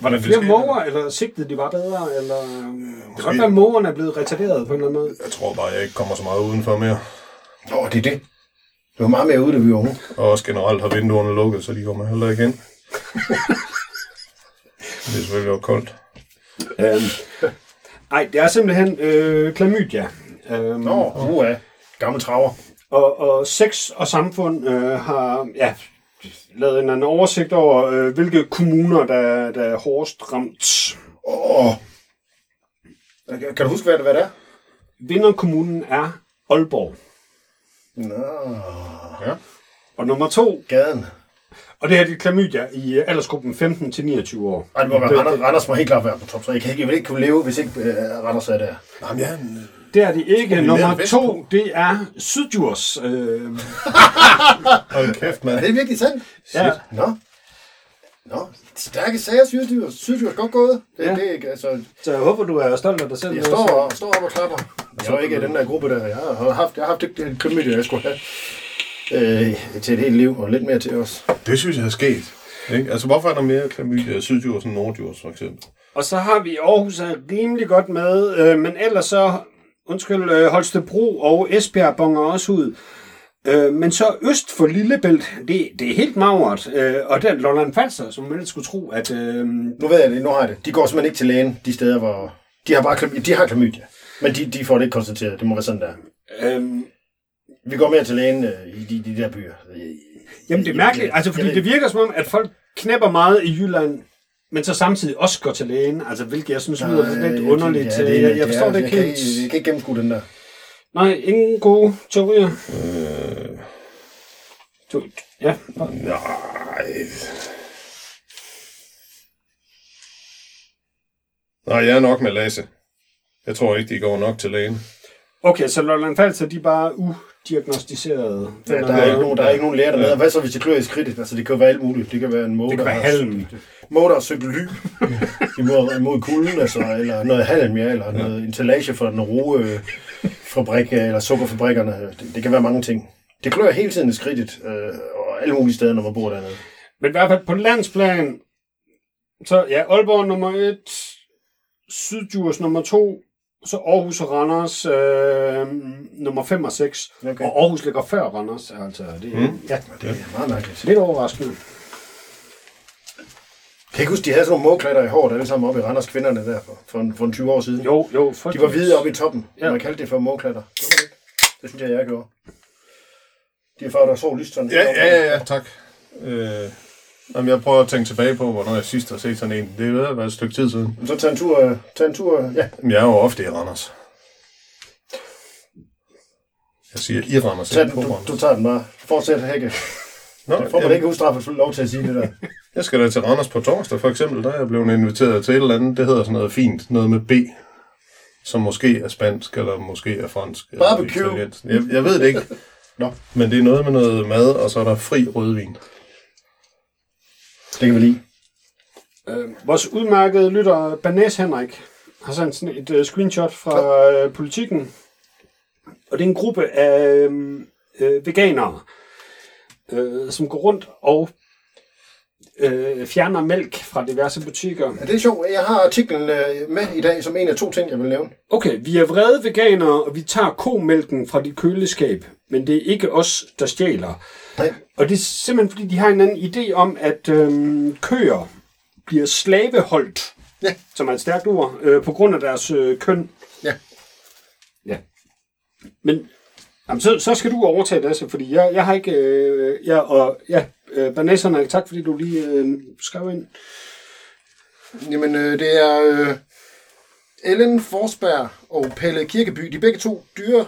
Var der det flere måger, eller sigtede de bare bedre? Eller, det kan godt være, at mågerne er blevet retarderet på en eller anden måde. Jeg tror bare, jeg ikke kommer så meget udenfor mere. Åh, det er det. Det var meget mere ude, da vi var unge. Og også generelt har vinduerne lukket, så de kommer heller ikke ind. det er selvfølgelig også koldt. Øhm, ej, det er simpelthen øh, klamydia. Øhm, Nå, uha. Gammel traver. og, og sex og samfund øh, har ja, lavet en anden oversigt over, øh, hvilke kommuner, der, der er hårdest ramt. Åh. Kan du huske, hvad det, hvad det er? Vinderkommunen er Aalborg. Nå, Og nummer to, gaden. og det her det er klamydia i øh, aldersgruppen 15-29 år. Ej, det må være Randers, Randers må helt klart være på top 3. Jeg, kan ikke, jeg vil ikke kunne leve, hvis ikke uh, Randers er der. Jamen, ja, Det er det ikke. Nummer to, det er Syddjurs. Øh, hold kæft, Er mand. det virkelig sandt? ja, Nå. Nå, stærke sager. Syddyr er godt gået. Det, Ja. det er ikke, altså, så jeg håber, du er stolt af dig selv. jeg står, og, står op og klapper. Jeg er ikke i den der gruppe der. Jeg har haft, jeg har haft det, det klamydia, jeg skulle have øh, til et helt liv, og lidt mere til os. Det synes jeg er sket. Ikke? Altså, hvorfor er der mere klamydia i Sydjurs end Nordjurs, for eksempel? Og så har vi Aarhus er rimelig godt med, øh, men ellers så, undskyld, øh, Holstebro og Esbjerg bonger også ud. Øh, men så øst for Lillebælt, det, det er helt magert. Øh, og den Lolland Falster, som man skulle tro, at... Øh, Nu ved jeg det, nu har jeg det. De går simpelthen ikke til lægen, de steder, hvor... De har bare klam- de har klamydia. Men de, de får det ikke konstateret. Det må være sådan der. øh, Vi går mere til lægen øh, i de, de der byer. jamen det er mærkeligt, altså fordi det virker som om, at folk knæpper meget i Jylland, men så samtidig også går til lægen, altså hvilket jeg synes lyder Nej, lidt jeg- underligt. ja, det- jeg, jeg det forstår er- det ikke jeg helt. Jeg kan ikke gennemskue den der. Nej, ingen gode teorier. Øh, Du, ja, nej. Nej, jeg er nok med Lasse. Jeg tror ikke, de går nok til lægen. Okay, så Lolland Falster, de er bare diagnostiseret. Ja, der, er ikke nogen, der er ikke nogen læger dernede. Og Hvad så, hvis det klør i skridtet? Altså, det kan være alt muligt. Det kan være en måge, Det kan der være halm. måge, der har søgt ly imod, imod kulden, altså, eller noget halm, ja, eller noget ensilage fra en roefabrik, eller sukkerfabrikkerne. Det, det, kan være mange ting. Det klør hele tiden i skridtet, øh, og alle mulige steder, når man bor dernede. Men i hvert fald på landsplan, så ja, Aalborg nummer 1, Syddjurs nummer 2, så Aarhus og Randers øh, nummer 5 og 6. Okay. Og Aarhus ligger før Randers, altså det, mm. ja, Det er meget mærkeligt. lidt overraskende. Kan ikke huske, de havde sådan nogle mågklatter i håret, alle sammen oppe i Randers kvinderne der for, for, en, for en 20 år siden? Jo, jo, De var hvide oppe i toppen. Ja. Man kaldte det for mågklatter. Det var det. Det synes jeg, jeg gjorde. De er farvet, der så lyst sådan. Ja, ja, ja, ja tak. Øh, jamen, jeg prøver at tænke tilbage på, hvornår jeg sidst har set sådan en. Det er ved at være et stykke tid siden. Så tag en tur, øh, tag en tur, ja. Jamen, jeg er jo ofte i Randers. Jeg siger i Randers, Tag den, du, du tager den bare. Fortsæt hække. Nå, Det får man jamen, ikke ustraffet lov til at sige det der. jeg skal da til Randers på torsdag, for eksempel. Der er jeg blevet inviteret til et eller andet. Det hedder sådan noget fint. Noget med B. Som måske er spansk, eller måske er fransk. eller Barbecue. italiensk. Jeg, jeg ved det ikke. Nå. Men det er noget med noget mad, og så er der fri rødvin. Det kan vi lide. Øh, vores udmærkede lytter, Banæs Henrik, har sendt sådan et øh, screenshot fra øh, politikken. Og det er en gruppe af øh, øh, veganere, øh, som går rundt og øh, fjerner mælk fra diverse butikker. Ja, det er sjovt. Jeg har artiklen øh, med i dag som en af to ting, jeg vil nævne. Okay, vi er vrede veganere, og vi tager komælken fra dit køleskab, men det er ikke os, der stjæler. Nej. Og det er simpelthen, fordi de har en anden idé om, at øhm, køer bliver slaveholdt, Ja. som er et stærkt ord, øh, på grund af deres øh, køn. Ja. Ja. Men jamen, så, så skal du overtage det, altså, fordi jeg, jeg har ikke... Øh, jeg, og ja, øh, Banæsserne, tak fordi du lige øh, skrev ind. Jamen, øh, det er øh, Ellen Forsberg og Pelle Kirkeby. De er begge to dyre,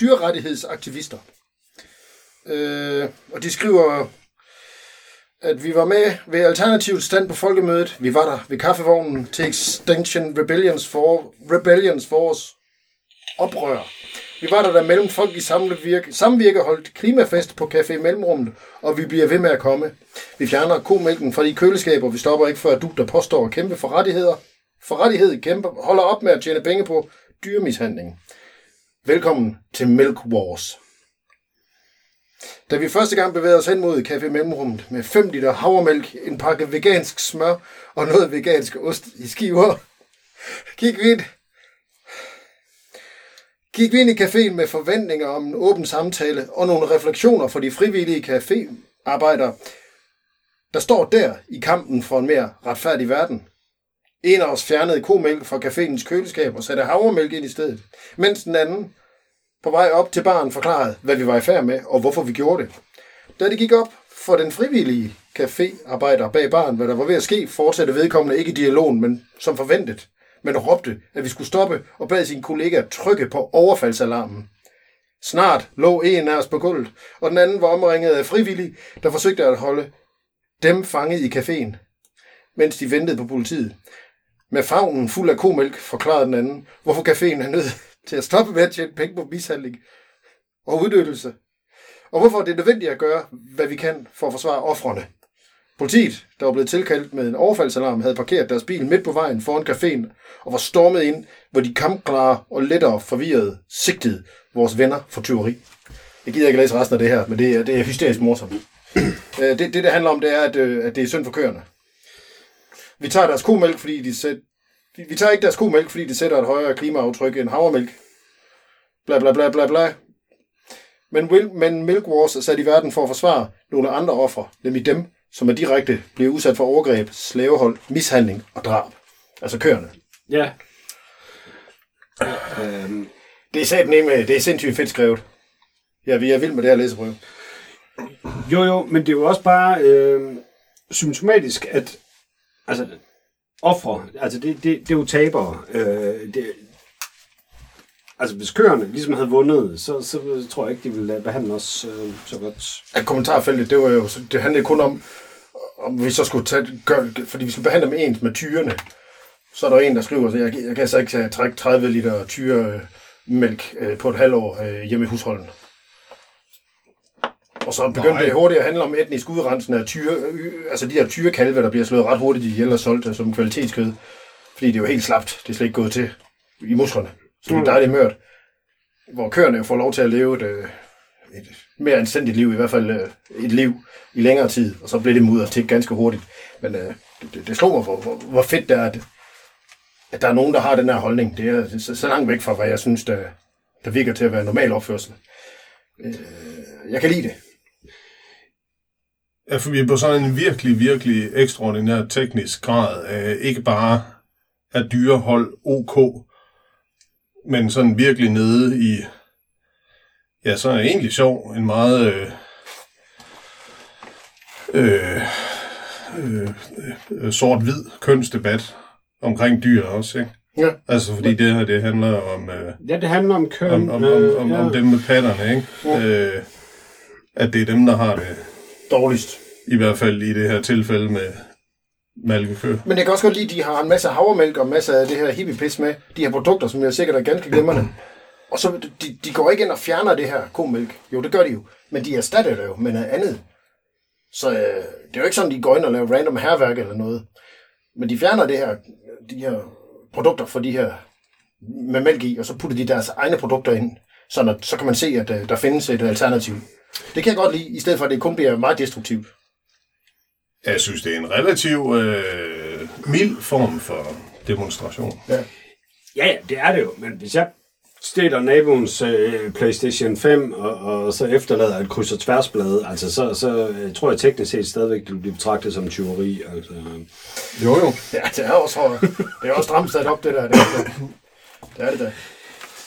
dyrrettighedsaktivister. Øh, og de skriver, at vi var med ved Alternativets stand på folkemødet. Vi var der ved kaffevognen til Extinction Rebellions, for, Rebellions Force oprør. Vi var der, da mellem folk i samvirke, samvirke holdt klimafest på Café Mellemrummet, og vi bliver ved med at komme. Vi fjerner komælken fra de køleskaber, vi stopper ikke før du, der påstår at kæmpe for rettigheder. For rettighed kæmper, holder op med at tjene penge på dyremishandling. Velkommen til Milk Wars. Da vi første gang bevægede os hen mod Café Mellemrummet med 5 liter havremælk, en pakke vegansk smør og noget vegansk ost i skiver, gik vi ind, gik vi ind i caféen med forventninger om en åben samtale og nogle refleksioner for de frivillige caféarbejdere, der står der i kampen for en mere retfærdig verden. En af os fjernede komælk fra caféens køleskab og satte havremælk ind i stedet, mens den anden på vej op til baren forklarede, hvad vi var i færd med og hvorfor vi gjorde det. Da det gik op for den frivillige caféarbejder bag baren, hvad der var ved at ske, fortsatte vedkommende ikke dialogen, men som forventet, men råbte, at vi skulle stoppe og bad sin kollega trykke på overfaldsalarmen. Snart lå en af os på gulvet, og den anden var omringet af frivillige, der forsøgte at holde dem fanget i caféen, mens de ventede på politiet. Med favnen fuld af komælk forklarede den anden, hvorfor caféen er nødt til at stoppe med at tjene penge på mishandling og udnyttelse. Og hvorfor det er nødvendigt at gøre, hvad vi kan for at forsvare offrene. Politiet, der var blevet tilkaldt med en overfaldsalarm, havde parkeret deres bil midt på vejen foran caféen og var stormet ind, hvor de kampklare og lettere forvirrede sigtede vores venner for tyveri. Jeg gider ikke læse resten af det her, men det er, det er hysterisk morsomt. Øh, det, det, det handler om, det er, at, øh, at det er synd for køerne. Vi tager deres komælk, fordi de sæt, vi tager ikke deres komælk, fordi de sætter et højere klimaaftryk end havremælk. Bla bla bla bla bla. Men, Will, men Milk Wars er sat i verden for at forsvare nogle andre ofre, nemlig dem, som er direkte bliver udsat for overgreb, slavehold, mishandling og drab. Altså køerne. Ja. Øhm, Det er sat med, det er sindssygt fedt skrevet. Ja, vi er vild med det her læseprøve. Jo, jo, men det er jo også bare øh, symptomatisk, at altså, ofre, altså det, det, det er jo tabere. Øh, det, altså hvis køerne ligesom havde vundet, så, så tror jeg ikke, de ville behandle os øh, så godt. Ja, kommentarfeltet, det var jo, det handlede kun om, om vi så skulle tage, gøre, fordi vi skulle behandle dem ens med tyrene. Så er der en, der skriver, så jeg, jeg kan altså ikke trække 30 liter tyremælk øh, øh, på et halvt år øh, hjemme i husholden. Og så begyndte Nej. det hurtigt at handle om etnisk udrensning af tyre, altså de her tyrekalve, der bliver slået ret hurtigt ihjel og solgt øh, som kvalitetskød. Fordi det er jo helt slapt. Det er slet ikke gået til i musklerne. Så det er dejligt mørt. Hvor køerne får lov til at leve et, øh, et mere anstændigt liv, i hvert fald øh, et liv i længere tid. Og så blev det mudret til ganske hurtigt. Men øh, det, det, det slog mig, hvor, hvor, hvor fedt det er, at, at der er nogen, der har den her holdning. Det er så, så langt væk fra, hvad jeg synes, der, der virker til at være normal opførsel. Øh, jeg kan lide det. Ja, for vi er på sådan en virkelig, virkelig ekstraordinær teknisk grad af ikke bare af dyrehold OK, men sådan virkelig nede i, ja, så er egentlig sjov, en meget øh, øh, øh, øh, sort-hvid kønsdebat omkring dyr også, ikke? Ja. Altså, fordi det her, det handler om... Øh, Ja, det handler om køn. om, om, om, øh, om, ja. om dem med patterne, ikke? Ja. Øh, at det er dem, der har det, Dårligst. i hvert fald i det her tilfælde med malkekø. Men jeg kan også godt lide, at de har en masse havremælk og en masse af det her hippie-pis med. De her produkter, som jeg sikkert er ganske glimrende. Og så de, de går ikke ind og fjerner det her komælk. Jo, det gør de jo. Men de erstatter det jo med noget andet. Så øh, det er jo ikke sådan, de går ind og laver random herværk eller noget. Men de fjerner det her, de her produkter for de her med mælk i, og så putter de deres egne produkter ind. Sådan at, så kan man se, at øh, der findes et alternativ. Det kan jeg godt lide, i stedet for at det kun bliver meget destruktivt. Jeg synes, det er en relativ øh, mild form for demonstration. Ja. Ja, ja, det er det jo. Men hvis jeg stiller naboens øh, PlayStation 5, og, og så efterlader et kryds og tværsblad, altså så, så øh, tror jeg teknisk set stadigvæk, det vil blive betragtet som tyveri. Altså. Jo, jo. Ja, det er også, det er også stramt sat op, det der. Det er det, det, er det der.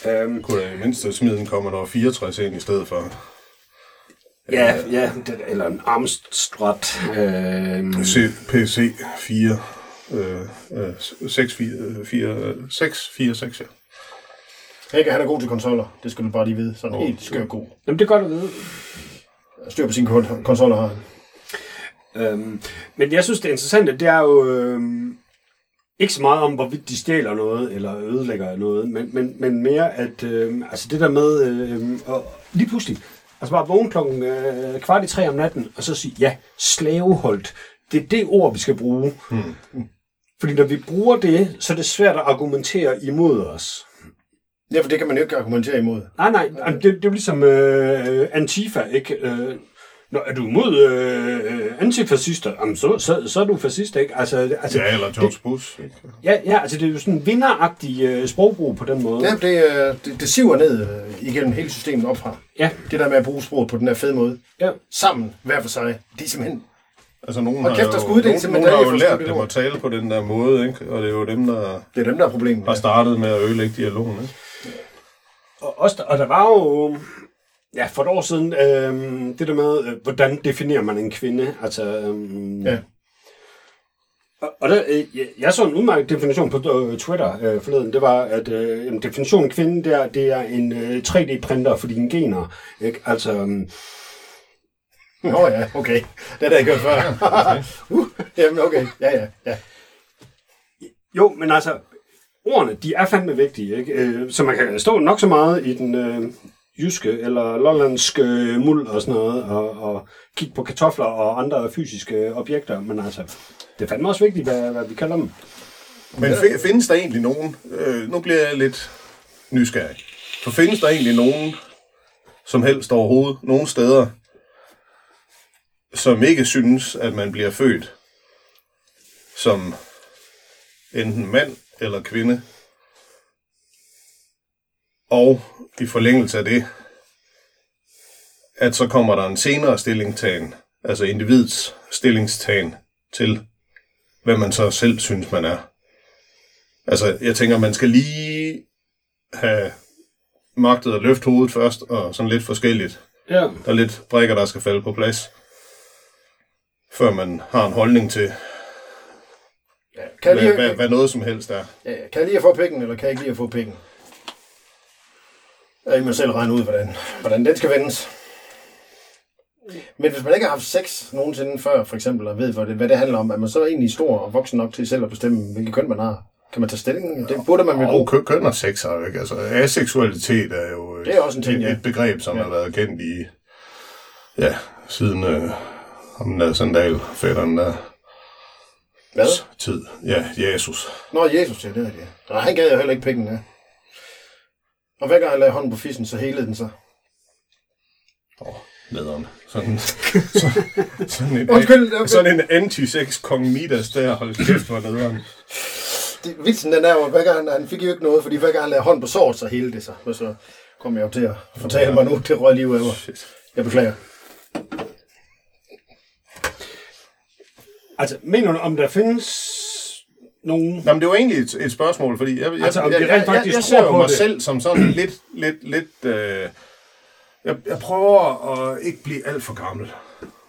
Øhm, Kunne jeg i mindste smide en Commodore 64 ind i stedet for ja, ja, det, eller en Amstrad. Øh, PC 4, øh, øh, 6, 4, 4, 6, 4, 6, ja. Ikke, han er god til konsoller. Det skal du bare lige vide. Sådan Åh. helt skør god. jamen, det er godt at vide. Styr på sine kon- konsoller har han. Øhm, men jeg synes, det interessante, det er jo øhm, ikke så meget om, hvorvidt de stjæler noget, eller ødelægger noget, men, men, men mere, at øhm, altså det der med, øhm, og lige pludselig, altså bare vågne klokken øh, kvart i tre om natten, og så sige, ja, slaveholdt, det er det ord, vi skal bruge. Hmm. Fordi når vi bruger det, så er det svært at argumentere imod os. Ja, for det kan man jo ikke argumentere imod. Nej, nej, det, det er jo ligesom øh, Antifa, ikke? Øh, når er du imod øh, antifascister, jamen, så, så, så er du fascist, ikke? Altså, altså, Ja, eller George Bush. Ikke? Ja, ja, altså det er jo sådan en vinderagtig øh, sprogbrug på den måde. Ja, det, øh, det, det siver ned øh, igennem hele systemet opfra. ja, Det der med at bruge sproget på den her fede måde. ja. Sammen, hver for sig. Det er simpelthen... Altså, nogen Hold har, kæft, der jo, skal uddeles nogen, en nogen har jo lært dem at tale på den der måde, ikke? og det er jo dem, der Det er dem, der er problemet. har startet med at ødelægge dialogen. Ikke? Og, også, og der var jo, ja, for et år siden, øh, det der med, øh, hvordan definerer man en kvinde? Altså, øh, Ja. Og, og der, øh, jeg- jeg så en udmærket definition på øh, Twitter øh, forleden. Det var, at øh, en definition af kvinde, det er, det er en øh, 3D-printer for dine gener. Ikke? Altså, øh, Nå ja, okay. Det har jeg ikke hørt før. uh, jamen okay. Ja, ja, ja. Jo, men altså, ordene, de er fandme vigtige, ikke? Øh, Så man kan stå nok så meget i den øh, jyske eller lollandske muld og sådan noget, og, og kigge på kartofler og andre fysiske objekter, men altså, det er fandme også vigtigt, hvad, hvad vi kalder dem. Men fi- findes der egentlig nogen, øh, nu bliver jeg lidt nysgerrig, for findes der egentlig nogen, som helst overhovedet, nogen steder, som ikke synes, at man bliver født som enten mand eller kvinde, og i forlængelse af det, at så kommer der en senere stillingtagen, altså individets stillingstagen til, hvad man så selv synes, man er. Altså, jeg tænker, man skal lige have magtet at løfte hovedet først, og sådan lidt forskelligt. Ja. Der er lidt brækker, der skal falde på plads, før man har en holdning til, ja. Kan, hvad, lige, hvad, hvad noget som helst er. ja, kan jeg lige at få pikken, eller kan jeg ikke lige at få pikken? Jeg må selv regne ud, hvordan, hvordan den skal vendes. Men hvis man ikke har haft sex nogensinde før, for eksempel, og ved, hvad det, hvad det handler om, er man så egentlig stor og voksen nok til selv at bestemme, hvilket køn man har? Kan man tage stilling? Det burde man vel bruge. kø- køn og sex er jo ikke. Altså, aseksualitet er jo et, Det er også en ting, et, ja. et begreb, som Ja. har været kendt i ja, siden øh, ham der sandal, fætteren der Hvad? tid. Ja, Jesus. Nå, Jesus, ja, det er det. Nej, han gav jo heller ikke pengene. Og hver gang han lagde hånden på fissen, så helede den sig. Åh, nederen. Sådan, så, sådan en, Undskyld, jeg- sådan en anti-sex kong Midas der, hold kæft, hvor nederen. Det, vitsen den er jo, at hver gang han, han fik jo ikke noget, fordi hver gang han lagde hånden på såret, så hele det sig. Og så kom jeg jo til at fortælle mig nu, det røg lige ud af mig. Jeg beklager. Altså, mener du, om der findes nogen... Nå, men det var egentlig et, et spørgsmål, fordi jeg, jeg, Altså, jeg, jeg, jeg, faktisk jeg ser jo på mig det. selv som sådan lidt, lidt, lidt, øh, jeg, jeg prøver at ikke blive alt for gammel,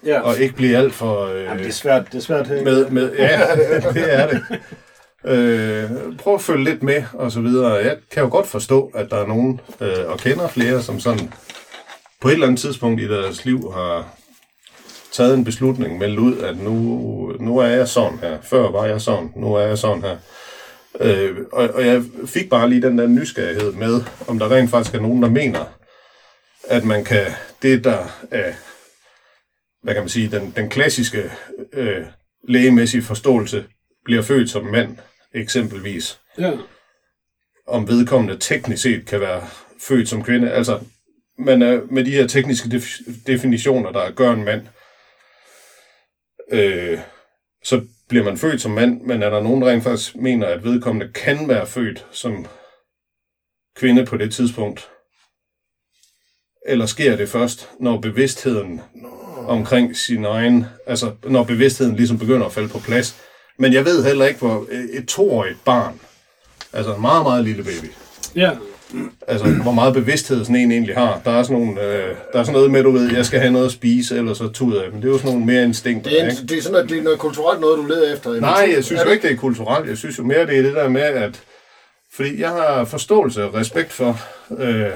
Ja. og ikke blive alt for... Øh, Jamen, det er svært, det er svært. ikke? med, med, ja, det er det. Øh, prøv at følge lidt med, og så videre. Jeg kan jo godt forstå, at der er nogen, øh, og kender flere, som sådan på et eller andet tidspunkt i deres liv har taget en beslutning, meldt ud, at nu, nu er jeg sådan her. Før var jeg sådan, nu er jeg sådan her. Øh, og, og jeg fik bare lige den der nysgerrighed med, om der rent faktisk er nogen, der mener, at man kan, det der er, hvad kan man sige, den, den klassiske øh, lægemæssige forståelse, bliver født som mand, eksempelvis, Ja. om vedkommende teknisk set kan være født som kvinde. Altså, man er med de her tekniske def- definitioner, der gør en mand, øh, så bliver man født som mand, men er der nogen, der rent faktisk mener, at vedkommende kan være født som kvinde på det tidspunkt? Eller sker det først, når bevidstheden omkring sin egen, altså når bevidstheden ligesom begynder at falde på plads? Men jeg ved heller ikke, hvor et toårigt barn, altså en meget, meget lille baby, Ja altså hvor meget bevidsthed sådan en egentlig har. Der er sådan, nogle, øh, der er sådan noget med, du ved, jeg skal have noget at spise, eller så tuder jeg. Men det er jo sådan nogle mere instinkter, Det er, ikke? en, det er sådan, at det er noget kulturelt noget, du leder efter. Nej, jeg synes jo ikke, det er kulturelt. Jeg synes jo mere, det er det der med, at... Fordi jeg har forståelse og respekt for, øh,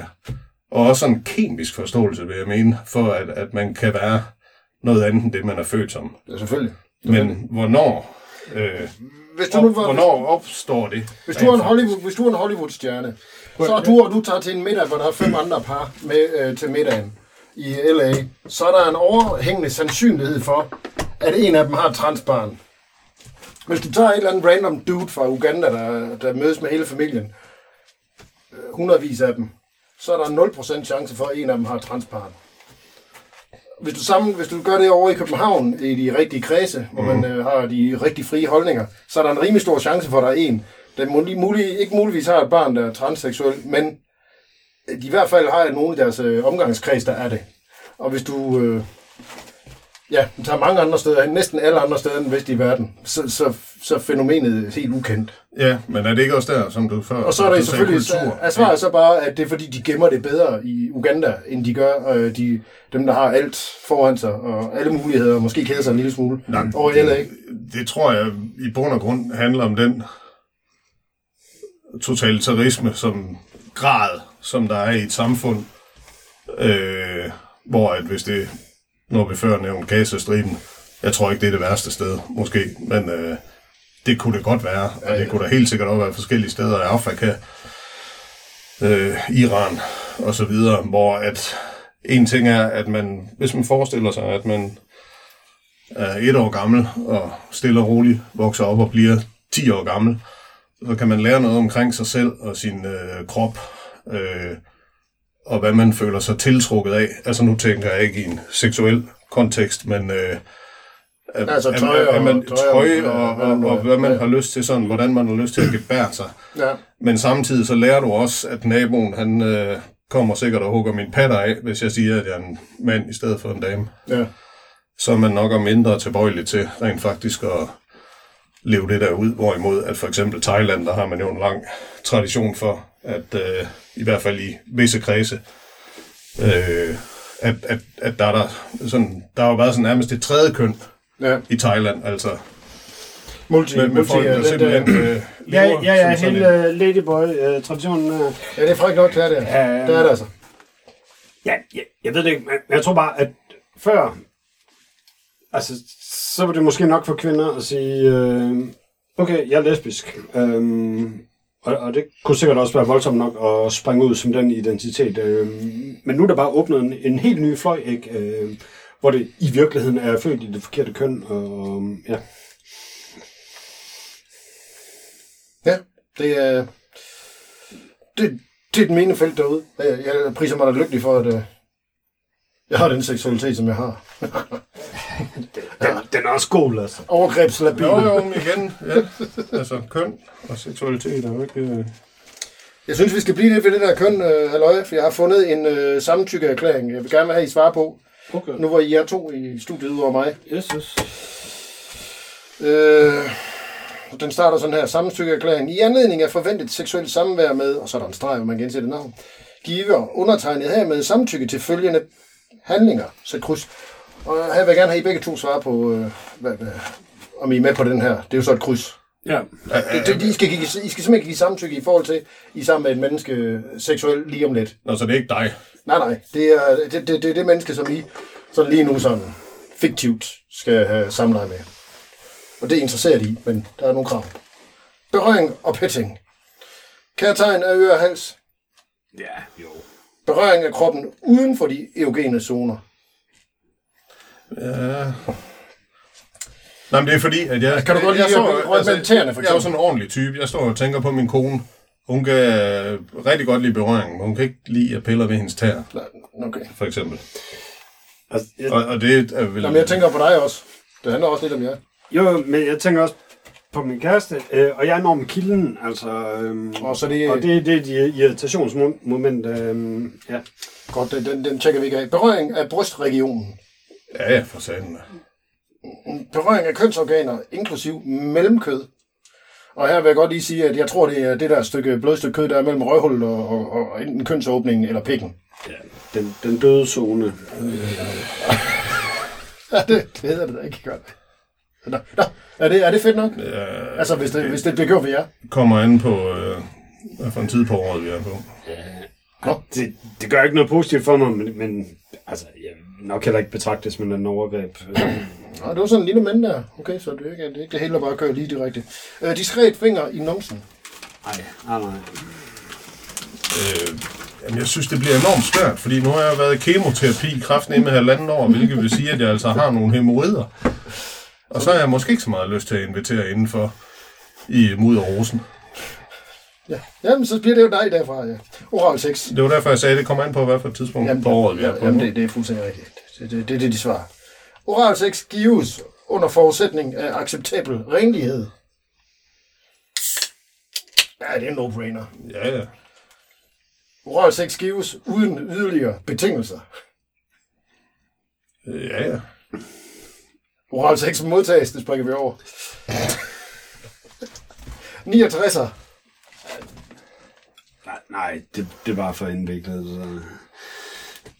og også sådan kemisk forståelse, vil jeg mene, for at, at man kan være noget andet end det, man er født som. Ja, selvfølgelig. Men hvornår, øh, Hvis du, nu var, hvornår opstår det? hvis du er en Hollywood, hvis du er en Hollywood-stjerne, så du, og du tager til en middag, hvor der er fem andre par med øh, til middagen i LA, så er der en overhængende sandsynlighed for, at en af dem har et transbarn. Hvis du tager et eller andet random dude fra Uganda, der, der mødes med hele familien, øh, hundredvis af dem, så er der 0% chance for, at en af dem har et transbarn. Hvis du, sammen, hvis du gør det over i København, i de rigtige kredse, hvor man øh, har de rigtig frie holdninger, så er der en rimelig stor chance for, at der er en, der mulig, mulig, ikke muligvis har et barn, der er transseksuel, men de i hvert fald har nogen i deres øh, omgangskreds, der er det. Og hvis du øh, ja, tager mange andre steder, hen, næsten alle andre steder end vest i verden, så, så, så er fænomenet helt ukendt. Ja, men er det ikke også der, som du før Og så er sagde selvfølgelig, kultur? er svaret så bare, at det er fordi, de gemmer det bedre i Uganda, end de gør øh, de, dem, der har alt foran sig, og alle muligheder, og måske keder sig en lille smule Nej, over i LA. det, det tror jeg i bund og grund handler om den totalitarisme som grad, som der er i et samfund, øh, hvor at hvis det, når vi før nævnte Gazastriben, jeg tror ikke, det er det værste sted, måske, men øh, det kunne det godt være, og det kunne der helt sikkert også være forskellige steder i Afrika, øh, Iran og så videre, hvor at en ting er, at man, hvis man forestiller sig, at man er et år gammel og stille og roligt vokser op og bliver 10 år gammel, så kan man lære noget omkring sig selv og sin øh, krop, øh, og hvad man føler sig tiltrukket af. Altså nu tænker jeg ikke i en seksuel kontekst, men øh, at, Altså tøj at, man, tøj og- og, hvad og, nu og, hvad man Ja. har lyst til, sådan, hvordan man har lyst til at gebære sig. Ja. Men samtidig så lærer du også, at naboen, han øh, kommer sikkert og hugger min patter af, hvis jeg siger, at jeg er en mand i stedet for en dame. Ja. Så er man nok er mindre tilbøjelig til rent faktisk at leve det der ud. Hvorimod, at for eksempel Thailand, der har man jo en lang tradition for, at øh, i hvert fald i visse kredse, øh, at, at, at der, er der, sådan, der har jo været sådan nærmest et tredje køn ja. i Thailand, altså Multi, med, med multi, folk, ja, der den simpelthen der, øh, Ja, lever ja, ja, en- hele uh, Ladyboy-traditionen. Uh, ja, det er frækt nok, det er det. Ja, ja. Det er det altså. ja, ja, jeg ved det ikke, men jeg tror bare, at før, altså, så var det måske nok for kvinder at sige, øh, okay, jeg er lesbisk. Øhm, og, og det kunne sikkert også være voldsomt nok at springe ud som den identitet. Øh, men nu er der bare åbnet en, en helt ny fløj, ikke? Øh, hvor det i virkeligheden er født i det forkerte køn. Og, ja. Ja, det er... Det, det er den mene felt derude. Jeg, jeg priser mig da lykkelig for, at øh, jeg har den seksualitet, som jeg har. Den, den er også god, altså. Overgrebslabil. Jo, jo, men igen, ja. Altså, køn og seksualitet er jo ikke... øh, Jeg synes, vi skal blive lidt ved det der køn, øh, halløj, for jeg har fundet en øh, samtykkeerklæring, jeg vil gerne have, I svar på. Okay. Nu var I er to i studiet ud over mig. Yes, yes. Øh, den starter sådan her. Samtykkeerklæring. I anledning af forventet seksuelt samvær med, og så er der en streg, hvor man kan indsætte navn, giver undertegnet her med samtykke til følgende handlinger. Sæt kryds. Og her vil jeg gerne have I begge to svare på, øh, hvad, hvad, om I er med på den her. Det er jo så et kryds. Ja. Det, det, I, skal, give, I skal simpelthen give samtykke i forhold til, I er sammen med et menneske seksuelt lige om lidt. Nå, så det er ikke dig. Nej, nej. Det er det, det, det, er det menneske, som I sådan lige nu sådan fiktivt skal have samleje med. Og det er interesseret i, men der er nogle krav. Berøring og petting. Kærtegn af øre og hals. Ja, jo. Berøring af kroppen uden for de eugene zoner. Ja. Nej, men det er fordi, at jeg... Kan du godt lide jeg, at med tæerne, for Jeg er jo sådan en ordentlig type. Jeg står og tænker på min kone. Hun kan øh, rigtig godt lide berøring, men hun kan ikke lide at pille ved hendes tæer, Nej, Okay. for eksempel. Altså, jeg, Og, og det er vel... Jamen, jeg tænker på dig også. Det handler også lidt om jer. jo, men jeg tænker også på min kæreste, øh, og jeg er enormt kilden, altså... Øh, Og så det, og det, det er de irritationsmoment, øh, ja. godt, den, den, den tjekker vi ikke af. Berøring af brystregionen. Ja, ja, for satan. berøring af kønsorganer, inklusiv mellemkød. Og her vil jeg godt lige sige, at jeg tror, det er det der stykke blødstykke kød, der er mellem røvhullet og, og, og enten kønsåbningen eller pikken. ja den, den døde zone. Ja, det, det hedder det da ikke godt. Nå, nå, er, det, er det fedt nok? Ja, Altså, hvis det, hvis det bliver gjort ved jer. kommer an på, øh, hvad for en tid på året vi er på. Ja, det, det gør ikke noget positivt for mig, men, men altså, jeg nok heller ikke betragte det som en overgreb. Nå, det var sådan en lille mand der. Okay, så det er ikke det, er ikke det hele, bare kører lige direkte. Øh, diskret finger i numsen. Nej, nej, nej. Øh, jamen, jeg synes, det bliver enormt svært, fordi nu har jeg været i kemoterapi i kraften med halvanden år, hvilket vil sige, at jeg altså har nogle hemorrider. Og så har jeg måske ikke så meget lyst til at invitere indenfor i mudderrosen. Ja, jamen, så bliver det jo dig derfra, ja. Oral sex. Det var derfor, jeg sagde, at det kommer an på, hvad for et tidspunkt jamen, på året vi er på. Jamen, det, det er fuldstændig rigtigt. Det, det, det er det, de svarer. Oral sex gives under forudsætning af acceptabel renlighed. Ja, det er en no-brainer. Ja, ja. Oral sex gives uden yderligere betingelser. Ja, ja. Oral sex modtages, det springer vi over. 69'er. Nej, nej det, det er bare for indviklet. Så.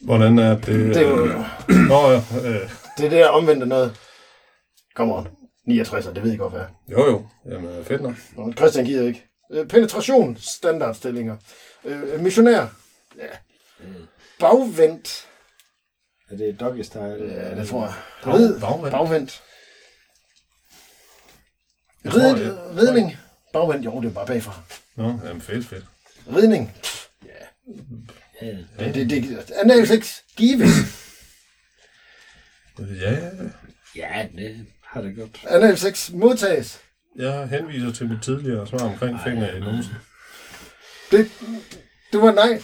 Hvordan er det? Det er jo Nå, ja, øh, det er der omvendte noget. Come on. 69'er, det ved jeg godt, hvad er. jo, jo. Jamen, fedt nok. Nå, Christian gider ikke. Øh, Penetration, standardstillinger. Øh, missionær. Ja. Bagvendt. Er det doggy style? Ja, det tror jeg. Rid, bagvendt. bagvendt. Jeg tror, Rid, jeg- ridning. Bagvendt, jo, det er bare bagfra. Nå, jamen, fedt, fedt. Ridning. Ja. Det, det, det, anal sex gives. Ja, ja, ja. ja, det har det godt. Anal sex modtages. Jeg henviser til mit tidligere svar omkring fingre i numsen. Det, det var nej.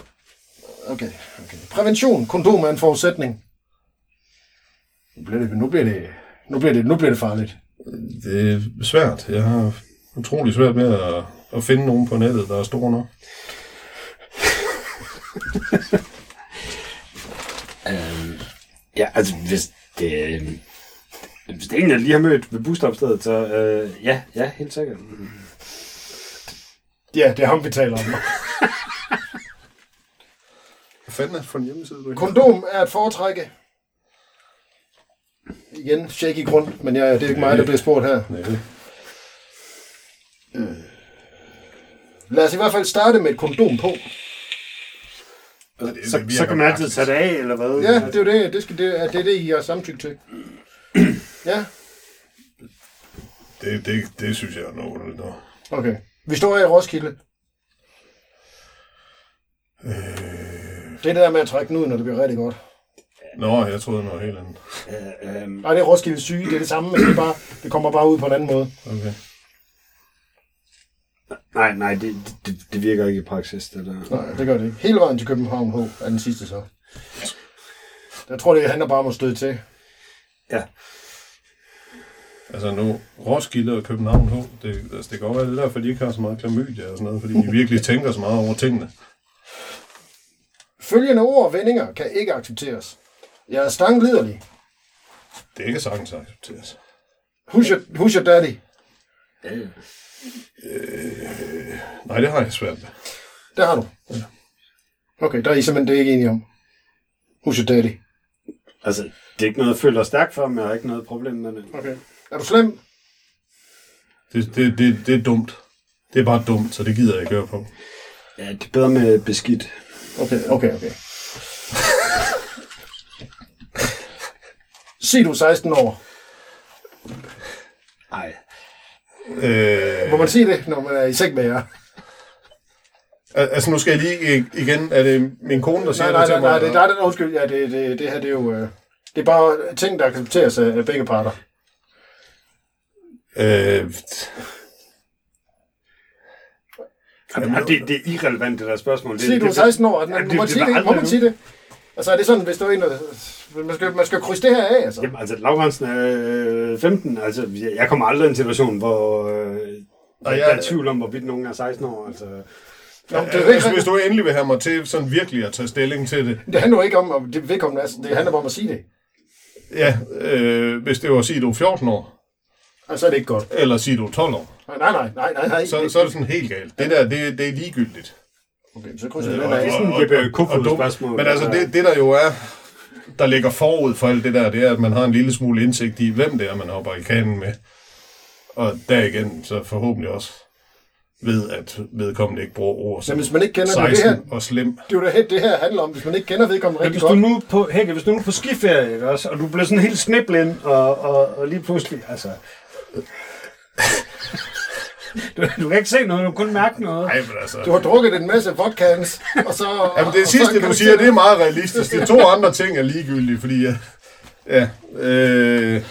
Okay, okay. Prævention. Kondom er en forudsætning. Nu bliver det, nu bliver det, nu bliver det, nu bliver det farligt. Det er svært. Jeg har utrolig svært med at, at finde nogen på nettet, der er store nok. Øhm, ja, altså, hvis det, øh, hvis det er en, jeg lige har mødt ved busstopstedet, så øh, ja, ja, helt sikkert. Ja, det er ham, vi taler om. Hvad fanden er det for en hjemmeside, du Kondom er at foretrække. Igen, shaky grund, men jeg, det er ikke mig, der bliver spurgt her. Nej, Lad os i hvert fald starte med et kondom på. Det, Så, det så kan man altid tage det af, eller hvad? Ja, det er jo det. Det, skal, det, er, det er det, I har samtykke til. Ja, Det, det, det synes jeg er noget underligt. noget. okay. Vi står her i Roskilde. Det er det der med at trække den ud, når det bliver rigtig godt. Nå, jeg troede noget helt andet. Øh, øh, Nej, det er Roskilde syge, det er det samme, men det, er bare, det kommer bare ud på en anden måde. Okay. Nej, nej, det, det, det virker ikke i praksis, det der. Nej, det gør det ikke. Hele vejen til København H er den sidste så. Jeg tror, det handler bare om at støde til. Ja. Altså nu, Roskilde og København H, det, altså, det kan godt være, det er derfor, de ikke har så meget klamydia og sådan noget, fordi de virkelig tænker så meget over tingene. Følgende ord og vendinger kan ikke accepteres. Jeg er stangliderlig. Det kan sagtens accepteres. Who's your, who's your daddy? Nej, det har jeg svært ved. Der har du. Okay, der er I simpelthen det er ikke enige om. Who's your daddy? Altså, det er ikke noget, jeg føler stærkt for, men jeg har ikke noget problem med det. Okay. Er du slem? Det, det, det, det er dumt. Det er bare dumt, så det gider jeg ikke høre på. Ja, det er bedre med beskidt. Okay, okay, okay. Sig du er 16 år. Nej. Øh, Må man sige det, når man er i seng med jer? al- altså nu skal jeg lige igen, er det min kone, der siger Nej, nej, det til nej, mig? nej, det er dig, der undskyld. Ja, det, det, det her, det er jo... Øh, det er bare ting, der accepteres af begge parter. Øh, Jamen, det, det er irrelevant, det der spørgsmål. Det, Sig du er det- 16 år, Ja, må det- man det sige det? Må man sige det? Altså er det sådan, hvis du er en, der- man skal, man skal krydse det her af, altså? Jamen, altså, Laurentsen er øh, 15. Altså, jeg- kommer aldrig i en situation, hvor øh, der, jeg- der er tvivl om, hvorvidt nogen er 16 år. Altså, Nå, det, er altså, hvis du endelig vil have mig til sådan virkelig at tage stilling til det, det handler jo ikke om, om det vedkommende er, det handler bare om at sige det. ja, øh, hvis det var at sige, at du er 14 år, Altså er det ikke godt. eller sige, at du er 12 år, Nej, nej, nej, nej, nej. nej. så, så er det sådan helt galt. Det der, det, det er ligegyldigt. Okay, så krydser jeg Og- den af. det er sådan og- Jeppe Kofod spørgsmål. Men altså, det, det der jo er, der ligger forud for alt det der, det er, at man har en lille smule indsigt i, hvem det er, man hopper i kanen med. Og der igen, så forhåbentlig også ved, at vedkommende ikke bruger ord Men som hvis man ikke kender det, det 16 her, og slem. det er jo det, det her handler om. Hvis man ikke kender vedkommende Men rigtig hvis du godt, nu på, Hække, hvis du nu er på skiferie, ikke også, og du bliver sådan helt sniblind, og, og, og lige pludselig, altså... Du, du kan ikke se noget, du kan kun mærke noget. Nej, men altså... du har drukket en masse vodkans, og så... Jamen, det sidste, du siger, det er meget realistisk. De to andre ting er ligegyldige, fordi... Ja, ja øh,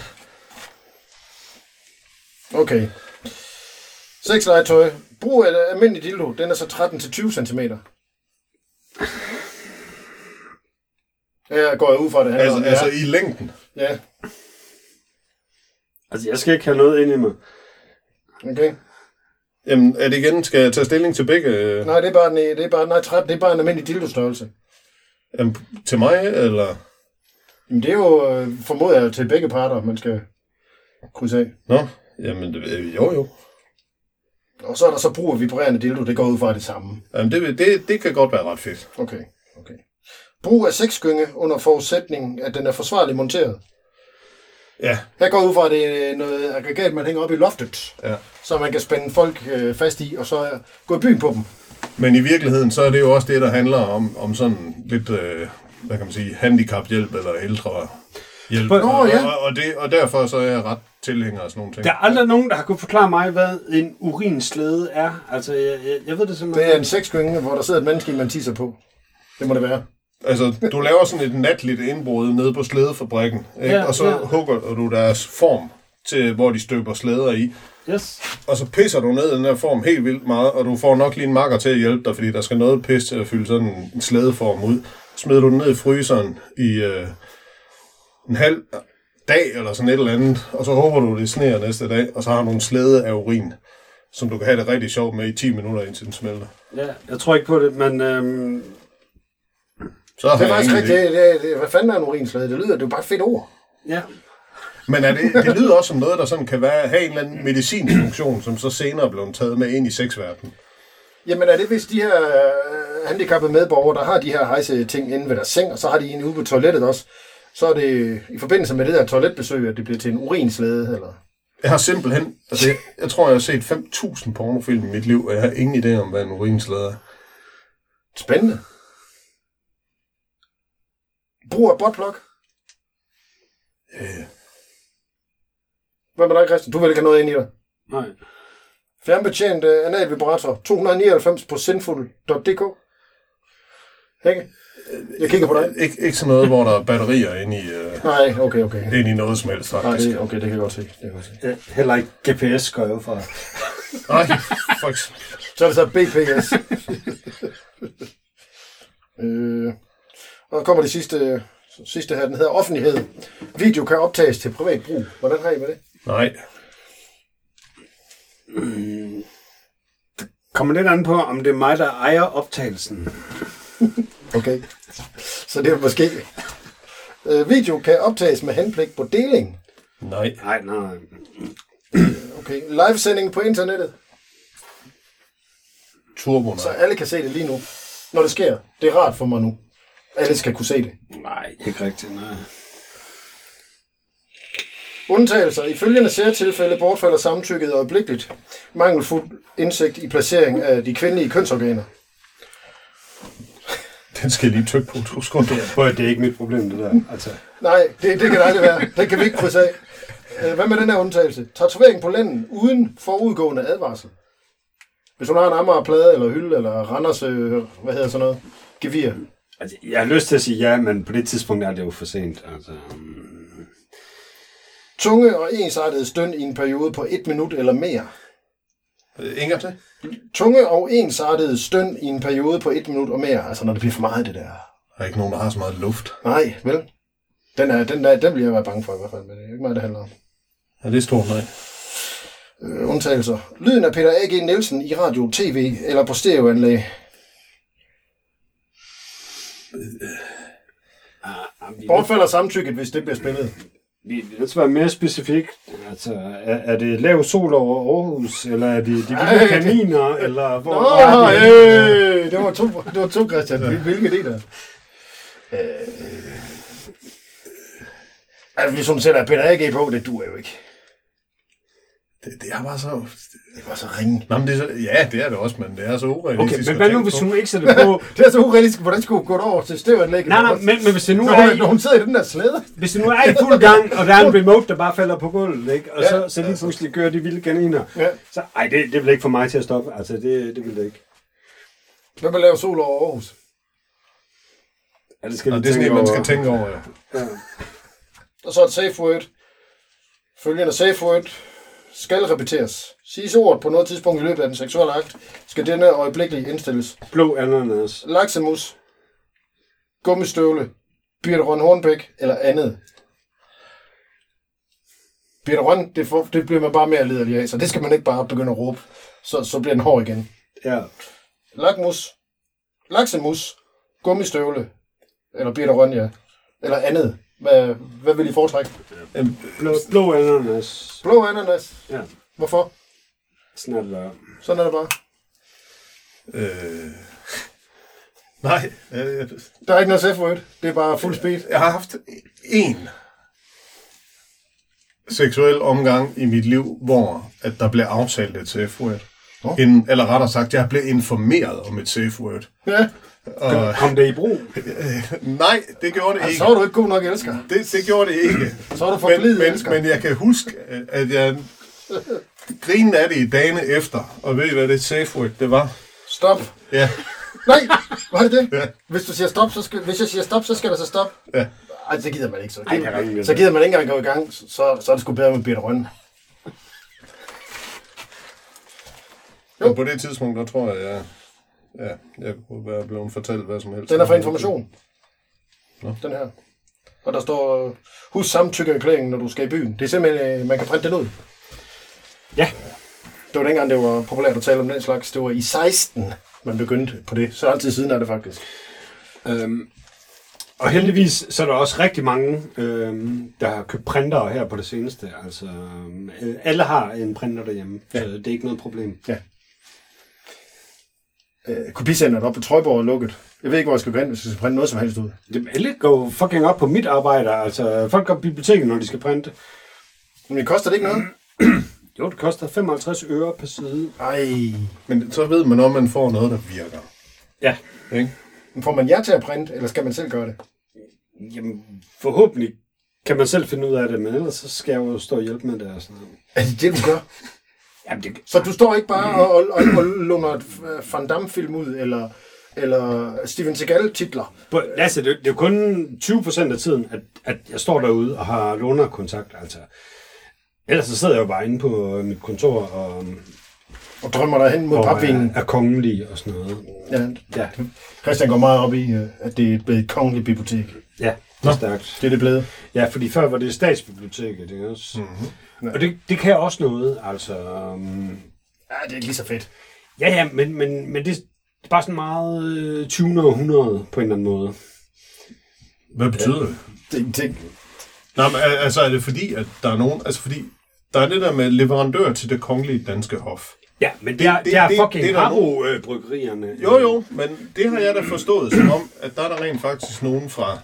Okay. Sexlegetøj. Brug af almindelig dildo. Den er så 13-20 cm. Ja, går jeg ud fra det. handler altså, om, altså ja. i længden. ja. Altså, jeg skal ikke have noget ind i mig. Okay. Jamen, er det igen, skal jeg tage stilling til begge? øh, Nej, det er bare, en, det er bare, nej, 13, det er bare en almindelig dildo-størrelse. Jamen, til mig, eller... Jamen, det er jo, øh, formoder jeg, til begge parter, man skal krydse af. Nå, jamen, det, jo jo. Og så er der så brug af vibrerende dildo, det går ud fra det samme. Jamen, det, det, det kan godt være ret fedt. Okay, okay. Brug af sexgynge under forudsætning, at den er forsvarligt monteret. Ja, Her går ud fra, at det er noget aggregat, man hænger op i loftet, ja. så man kan spænde folk øh, fast i, og så øh, gå i byen på dem. Men i virkeligheden, så er det jo også det, der handler om, om sådan lidt, øh, hvad kan man sige, handicaphjælp eller ældre hjælp. Nå, og, ja. og, og, det, og derfor så er jeg ret tilhænger af sådan nogle ting. Der er aldrig nogen, der har kunnet forklare mig, hvad en urinslede er. Altså, jeg, jeg, jeg ved det simpelthen Det er en sexgynge, hvor der sidder et menneske, man tisser på. Det må det være. Altså, du laver sådan et natligt indbrud nede på slædefabrikken, ikke? Ja, og så ja. hugger du deres form til, hvor de støber slæder i. Yes. Og så pisser du ned i den her form helt vildt meget, og du får nok lige en makker til at hjælpe dig, fordi der skal noget pis til at fylde sådan en slædeform ud. Smider du den ned i fryseren i øh, en halv dag eller sådan et eller andet, og så håber du, det sneer næste dag, og så har du en slæde af urin, som du kan have det rigtig sjovt med i 10 minutter, indtil den smelter. Ja, jeg tror ikke på det, men øhm, Så Det er faktisk rigtigt. Det, det, det, hvad fanden er en urinslade? Det lyder, det er jo bare et fedt ord. ja. Men er det, det lyder også som noget, der sådan kan være, have en eller anden medicinsk funktion, som så senere blev taget med ind i sexverdenen. Jamen er det, hvis de her øh, handicappede medborgere, der har de her hejse ting inde ved deres seng, og så har de en ude på toilettet også, så er det i forbindelse med det der toiletbesøg, at det bliver til en urinslade, eller... Jeg har simpelthen, altså jeg, jeg tror, jeg har set 5.000 pornofilm i mit liv, og jeg har ingen idé om, hvad en urinslade er. Spændende. Brug af botplug. Øh, Hvad med dig, Christian? Du vil ikke have noget ind i dig. Nej. Fjernbetjent uh, analvibrator 299 på sinful.dk. Ikke? Jeg kigger på dig. Ikke, ikke sådan noget, hvor der er batterier inde i, øh, Nej, okay, okay. inde i noget som helst, Nej, faktisk. det, okay, det kan jeg godt se. Det kan jeg godt se. Ja, heller ikke GPS går jeg ud fra. Nej, faktisk. Så er det så BPS. øh, og så kommer det sidste, sidste her, den hedder offentlighed. Video kan optages til privat brug. Hvordan har I med det? Nej. Kommer lidt an på, om det er mig, der ejer optagelsen. Okay. Så det er måske... Øh, video kan optages med henblik på deling. Nej. Nej, nej. Okay. Livesending på internettet, Turbo, så alle kan se det lige nu. Når det sker. Det er rart for mig nu. Alle skal kunne se det. Nej, ikke rigtigt, nej. Undtagelser. I følgende særtilfælde bortfalder samtykket øjeblikkeligt. Mangelfuld indsigt i placering af de kvindelige kønsorganer. Den skal jeg lige tykke på to sekunder. Prøv det er ikke mit problem, det der. Altså, Nej, det, det kan det aldrig være. Den kan vi ikke krydse af. Øh, Hvad med den her undtagelse? Tatovering på lænden uden forudgående advarsel. Hvis hun har en Amager-plade, eller hylde, eller Randers, øh, hvad hedder sådan noget? Gevir. Altså, jeg har lyst til at sige ja, men på det tidspunkt er det jo for sent. Altså, um, Tunge og ensartet støn i en periode på et minut eller mere. Inger til? Tunge og ensartet støn i en periode på et minut og mere. Altså, når det bliver for meget, det der. Der er ikke nogen, der har så meget luft. Nej, vel? Den, er, den, der, den bliver jeg være bange for i hvert fald, men det er ikke meget, det handler om. Ja, det er stort, nej. Øh, undtagelser. Lyden af Peter A.G. Nielsen i radio, tv eller på stereoanlæg. Vi, Bortfalder samtykket, hvis det bliver spillet. vi er nødt til at være mere specifik. Altså, er, er det lav sol over Aarhus, eller er det de vilde Ej, det- kaniner, eller hvor Nå, er det? øh, det var to, det var to Christian. Hvil- Hvilke det der? Øh, altså, hvis hun sætter Peter A.G. på, det duer jo ikke. Det, det er bare så... Det var så ringe. Nå, men det er så... Ja, det er det også, men det er så urealistisk. Okay, men hvad nu, hvis hun ikke sætter på? Det er så urealistisk. Hvordan skulle hun gå over til stereoanlægget? Nej, nej, men, men hvis det nu Når, er hun- når hun sidder i den der slæde. hvis det nu er i fuld gang, og der er en remote, der bare falder på gulvet, ikke? og Ja. så, så lige pludselig gør de vilde kaniner, Ja. så ej, det, det vil ikke få mig til at stoppe. Altså, det, det vil det ikke. Hvem vil lave sol over Aarhus? Ja, det skal Nå, det er sådan en, man skal tænke over, ja. Ja. Og så et safe word. Følgende safe word skal repeteres. Siges ordet på noget tidspunkt i løbet af den seksuelle akt, skal denne øjeblikkeligt indstilles. Blå ananas. Laksemus, gummistøvle, Birte Røn Hornbæk eller andet. Birte Røn, det, får, det bliver man bare mere liderlig af, så det skal man ikke bare begynde at råbe. Så, så bliver den hård igen. Ja. Lakmus, laksemus, gummistøvle, eller Birte Røn, ja. Eller andet. Hvad, hvad vil I foretrække? Blå, blå ananas. Blå ananas. Ja, Hvorfor? sådan er det bare. Sådan er det bare. Øh... Nej, øh, Der er ikke noget safe. Det er bare fuld speed. jeg har haft én seksuel omgang i mit liv, hvor at der blev aftalt et safe word. Nå. En, eller rettere sagt, jeg blev informeret om et safe word. Ja. Og, Kom det i brug? nej, det gjorde det Altså, ikke. så er du ikke god nok elsker. Det, det gjorde det ikke. Så er du for Men, men, men jeg kan huske, at jeg grinede af det i dagene efter. Og ved I, hvad det safe word det var? Stop. Ja, Nej, var det det? Ja. Hvis du siger stop, så skal, hvis jeg siger stop, så skal der så stop. ja. Ej, det gider man ikke. Så, Ej, det er ringe, så gider man ikke engang gå i gang. Så, så er det sgu bedre med Birte Rønne. Jo. Men på det tidspunkt, der tror jeg, jeg, ja, jeg kunne være blevet fortalt hvad som helst. Den er for information. Nå. Den her. Og der står, øh, husk samtykkeerklæringen, når du skal i byen. Det er simpelthen, øh, man kan printe den ud. Ja. Det var dengang, det var populært at tale om den slags. Det var i 16, man begyndte på det. Så altid siden er det faktisk. Øhm, og heldigvis så er der også rigtig mange, øhm, der har købt printere her på det seneste. Altså, øhm, alle har en printer derhjemme, ja. så det er ikke noget problem. Øh, kopisenderen op på Trøjborg er lukket. Jeg ved ikke, hvor jeg skal gå hen, hvis jeg skal printe noget som helst ud. Det alle går fucking op på mit arbejde. Altså, folk går på biblioteket, når de skal printe. Men det koster det ikke noget? Jo, det koster 55 øre per side. Ej. Men så ved man, om man får noget, der virker. Ja. Ikke? Men får man jer til at printe, eller skal man selv gøre det? Jamen, forhåbentlig kan man selv finde ud af det, men ellers så skal jeg jo stå og hjælpe med det og sådan noget. Er det det, du gør? Jamen, det, Så du står ikke bare og, og, og, og lunger et øh, Van Damme-film ud, eller eller Steven Seagal-titler. På- Lasse, det, det er jo kun 20% af tiden, at, at jeg står derude og har lånerkontakt. Altså. Ellers så sidder jeg jo bare inde på mit kontor og, Og drømmer dig hen mod papvinen. er, er kongelig og sådan noget. Ja. Ja, Christian går meget op i, øh, at det er blevet et kongeligt bibliotek. ja det er stærkt. Det er det blevet. Ja, fordi før var det statsbiblioteket, ikke også? Mm-hmm. Og det, det kan også noget, altså... Um, Ja, det er ikke lige så fedt. ja, ja, men, men, men det er bare sådan meget øh, 20. århundrede på en eller anden måde. Hvad betyder det? Det, det, Nå, men al- altså er det fordi, at der er nogen... Altså fordi, der er det der med leverandør til det kongelige danske hof. Ja, men det, Det- er, det- det, er det- fucking det er Harbo-bryggerierne. Jo, jo, men det har jeg da forstået som om, at der er der rent faktisk nogen fra...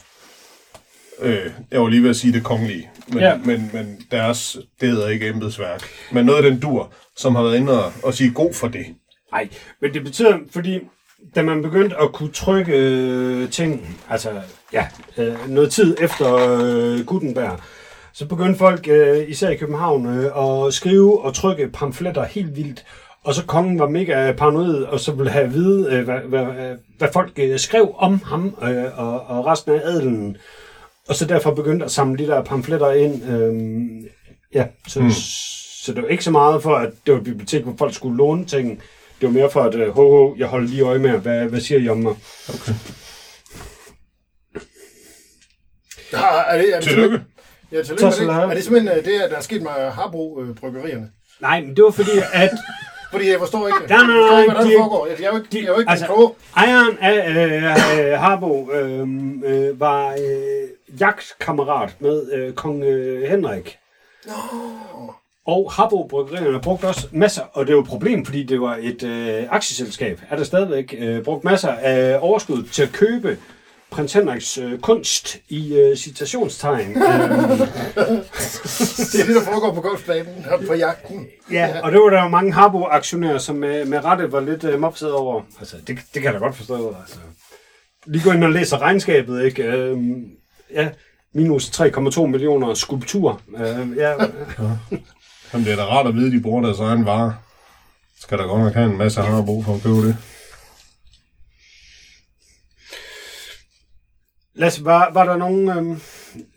Øh, jeg var lige ved at sige det kongelige, men, Ja. men, men deres, det hedder ikke embedsværk. Men noget af den dur, som har været inde og, og sige god for det. Nej, men det betyder, fordi da man begyndte at kunne trykke øh, ting, altså ja, øh, noget tid efter øh, Gutenberg, så begyndte folk, øh, især i København, øh, at skrive og trykke pamfletter helt vildt. Og så kongen var mega paranoid, og så ville have at vide, øh, hvad, hvad, hvad, hvad folk øh, skrev om ham øh, og, og resten af adelen. Og så derfor begyndte at samle de der pamfletter ind. Øh, ja, så, mm. så det var ikke så meget for, at det var et bibliotek, hvor folk skulle låne ting. Det var mere for, at øh, ho, ho, jeg holder lige øje med, hvad, hvad siger I om mig? ja, er det, er det Tillykke. Ja, tillykke med det. Er det simpelthen øh, det, at der er sket med Harbo-bryggerierne? Nej, men det var fordi, at Fordi jeg forstår ikke, nej, jeg forstår ikke nej, hvordan de- det foregår. Jeg, jeg, er jo ikke, jeg er jo ikke altså- ejeren af øh, Harbo øh, øh, var øh, jagtkammerat med øh, kong øh, Henrik. Og Harbo Bryggerierne brugte også masser, og det var et problem, fordi det var et øh, aktieselskab, er der stadigvæk øh, brugt masser af overskud til at købe prins Henriks øh, kunst i øh, citationstegn. øh, Det er det, der foregår på golfbanen og på jagten. ja, og det var der jo mange Harbo-aktionærer, som med, med rette var lidt øh, mopset over. Altså, det, det kan jeg da godt forstå. Altså. Lige gå ind og læse regnskabet, ikke? Øhm, ja, minus 3,2 millioner skulptur. Øh, ja, Jamen, det er da rart at vide, at de bruger deres egen varer. Skal der godt nok have en masse brug for at købe det. Lasse, var, var der nogen øhm,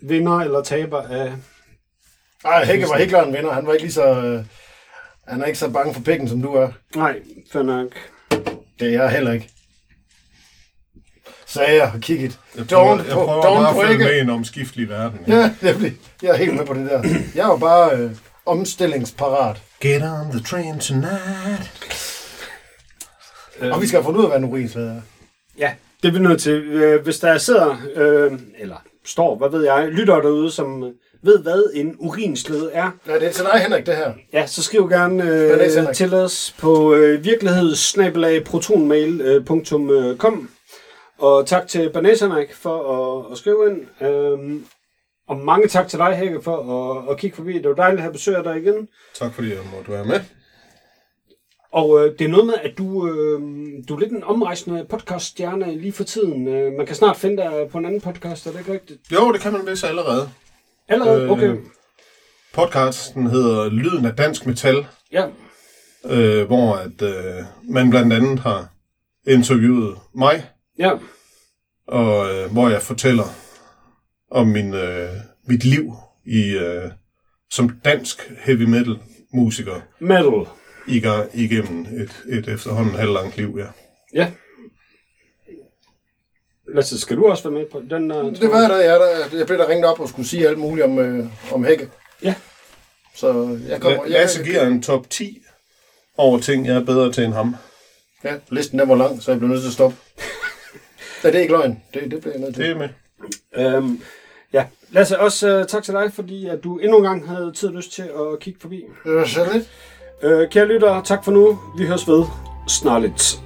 vinder eller taber af... Ej, Hække var helt klart en vinder. Han var ikke lige så... Øh, han er ikke så bange for pikken, som du er. Nej, fair nok. Det er jeg heller ikke. Sagde jeg og kigget. Jeg prøver, Don't, jeg prøver don't bare at følge break med en omskiftelig verden. Ja, jeg, bliver, jeg er helt med på det der. Jeg er jo bare øh, omstillingsparat. Get on the train tonight. Og vi skal have fundet ud af, hvad en urinsled er. Ja, det er vi nødt til. Øh, Hvis der sidder, øh, eller står, hvad ved jeg, lytter derude, som ved, hvad en urinsled er, Ja, det er til dig, Henrik, det her. ja, så skriv gerne øh, Henrik. til os på øh, virkeligheds-protonmail.com. Og tak til Banæs Henrik for at, at skrive ind. Øhm, og mange tak til dig, Hække, for at, at kigge forbi. Det var dejligt at have besøg af dig igen. Tak fordi jeg måtte være med. Og øh, det er noget med, at du, øh, du er lidt en omrejsende podcaststjerne lige for tiden. Øh, man kan snart finde dig på en anden podcast, er det ikke rigtigt? Jo, det kan man vist allerede. Allerede? Øh, Okay. Podcasten hedder Lyden af Dansk Metal, Ja. øh, hvor at, øh, man blandt andet har interviewet mig, Ja. og øh, hvor jeg fortæller om min, øh, mit liv i øh, som dansk heavy metal musiker Metal. I gang, igennem et, et efterhånden halvlangt liv. Ja. Ja. Lasse, skal du også være med på den der? Det var der, jeg, der, jeg blev der ringet op og skulle sige alt muligt om, øh, om Hække. Ja. Så jeg kommer... La- Lasse giver en top 10 over ting, jeg er bedre til end ham. Ja, listen den var lang, så jeg blev nødt til at stoppe. ja, det er ikke løgn. Det, det bliver jeg nødt til. Det er med. Øhm, ja. Lasse, også uh, tak til dig, fordi at du endnu en gang havde tid og lyst til at kigge forbi. Det var så lidt. Øh, kære lyttere, tak for nu. Vi høres ved snarligt.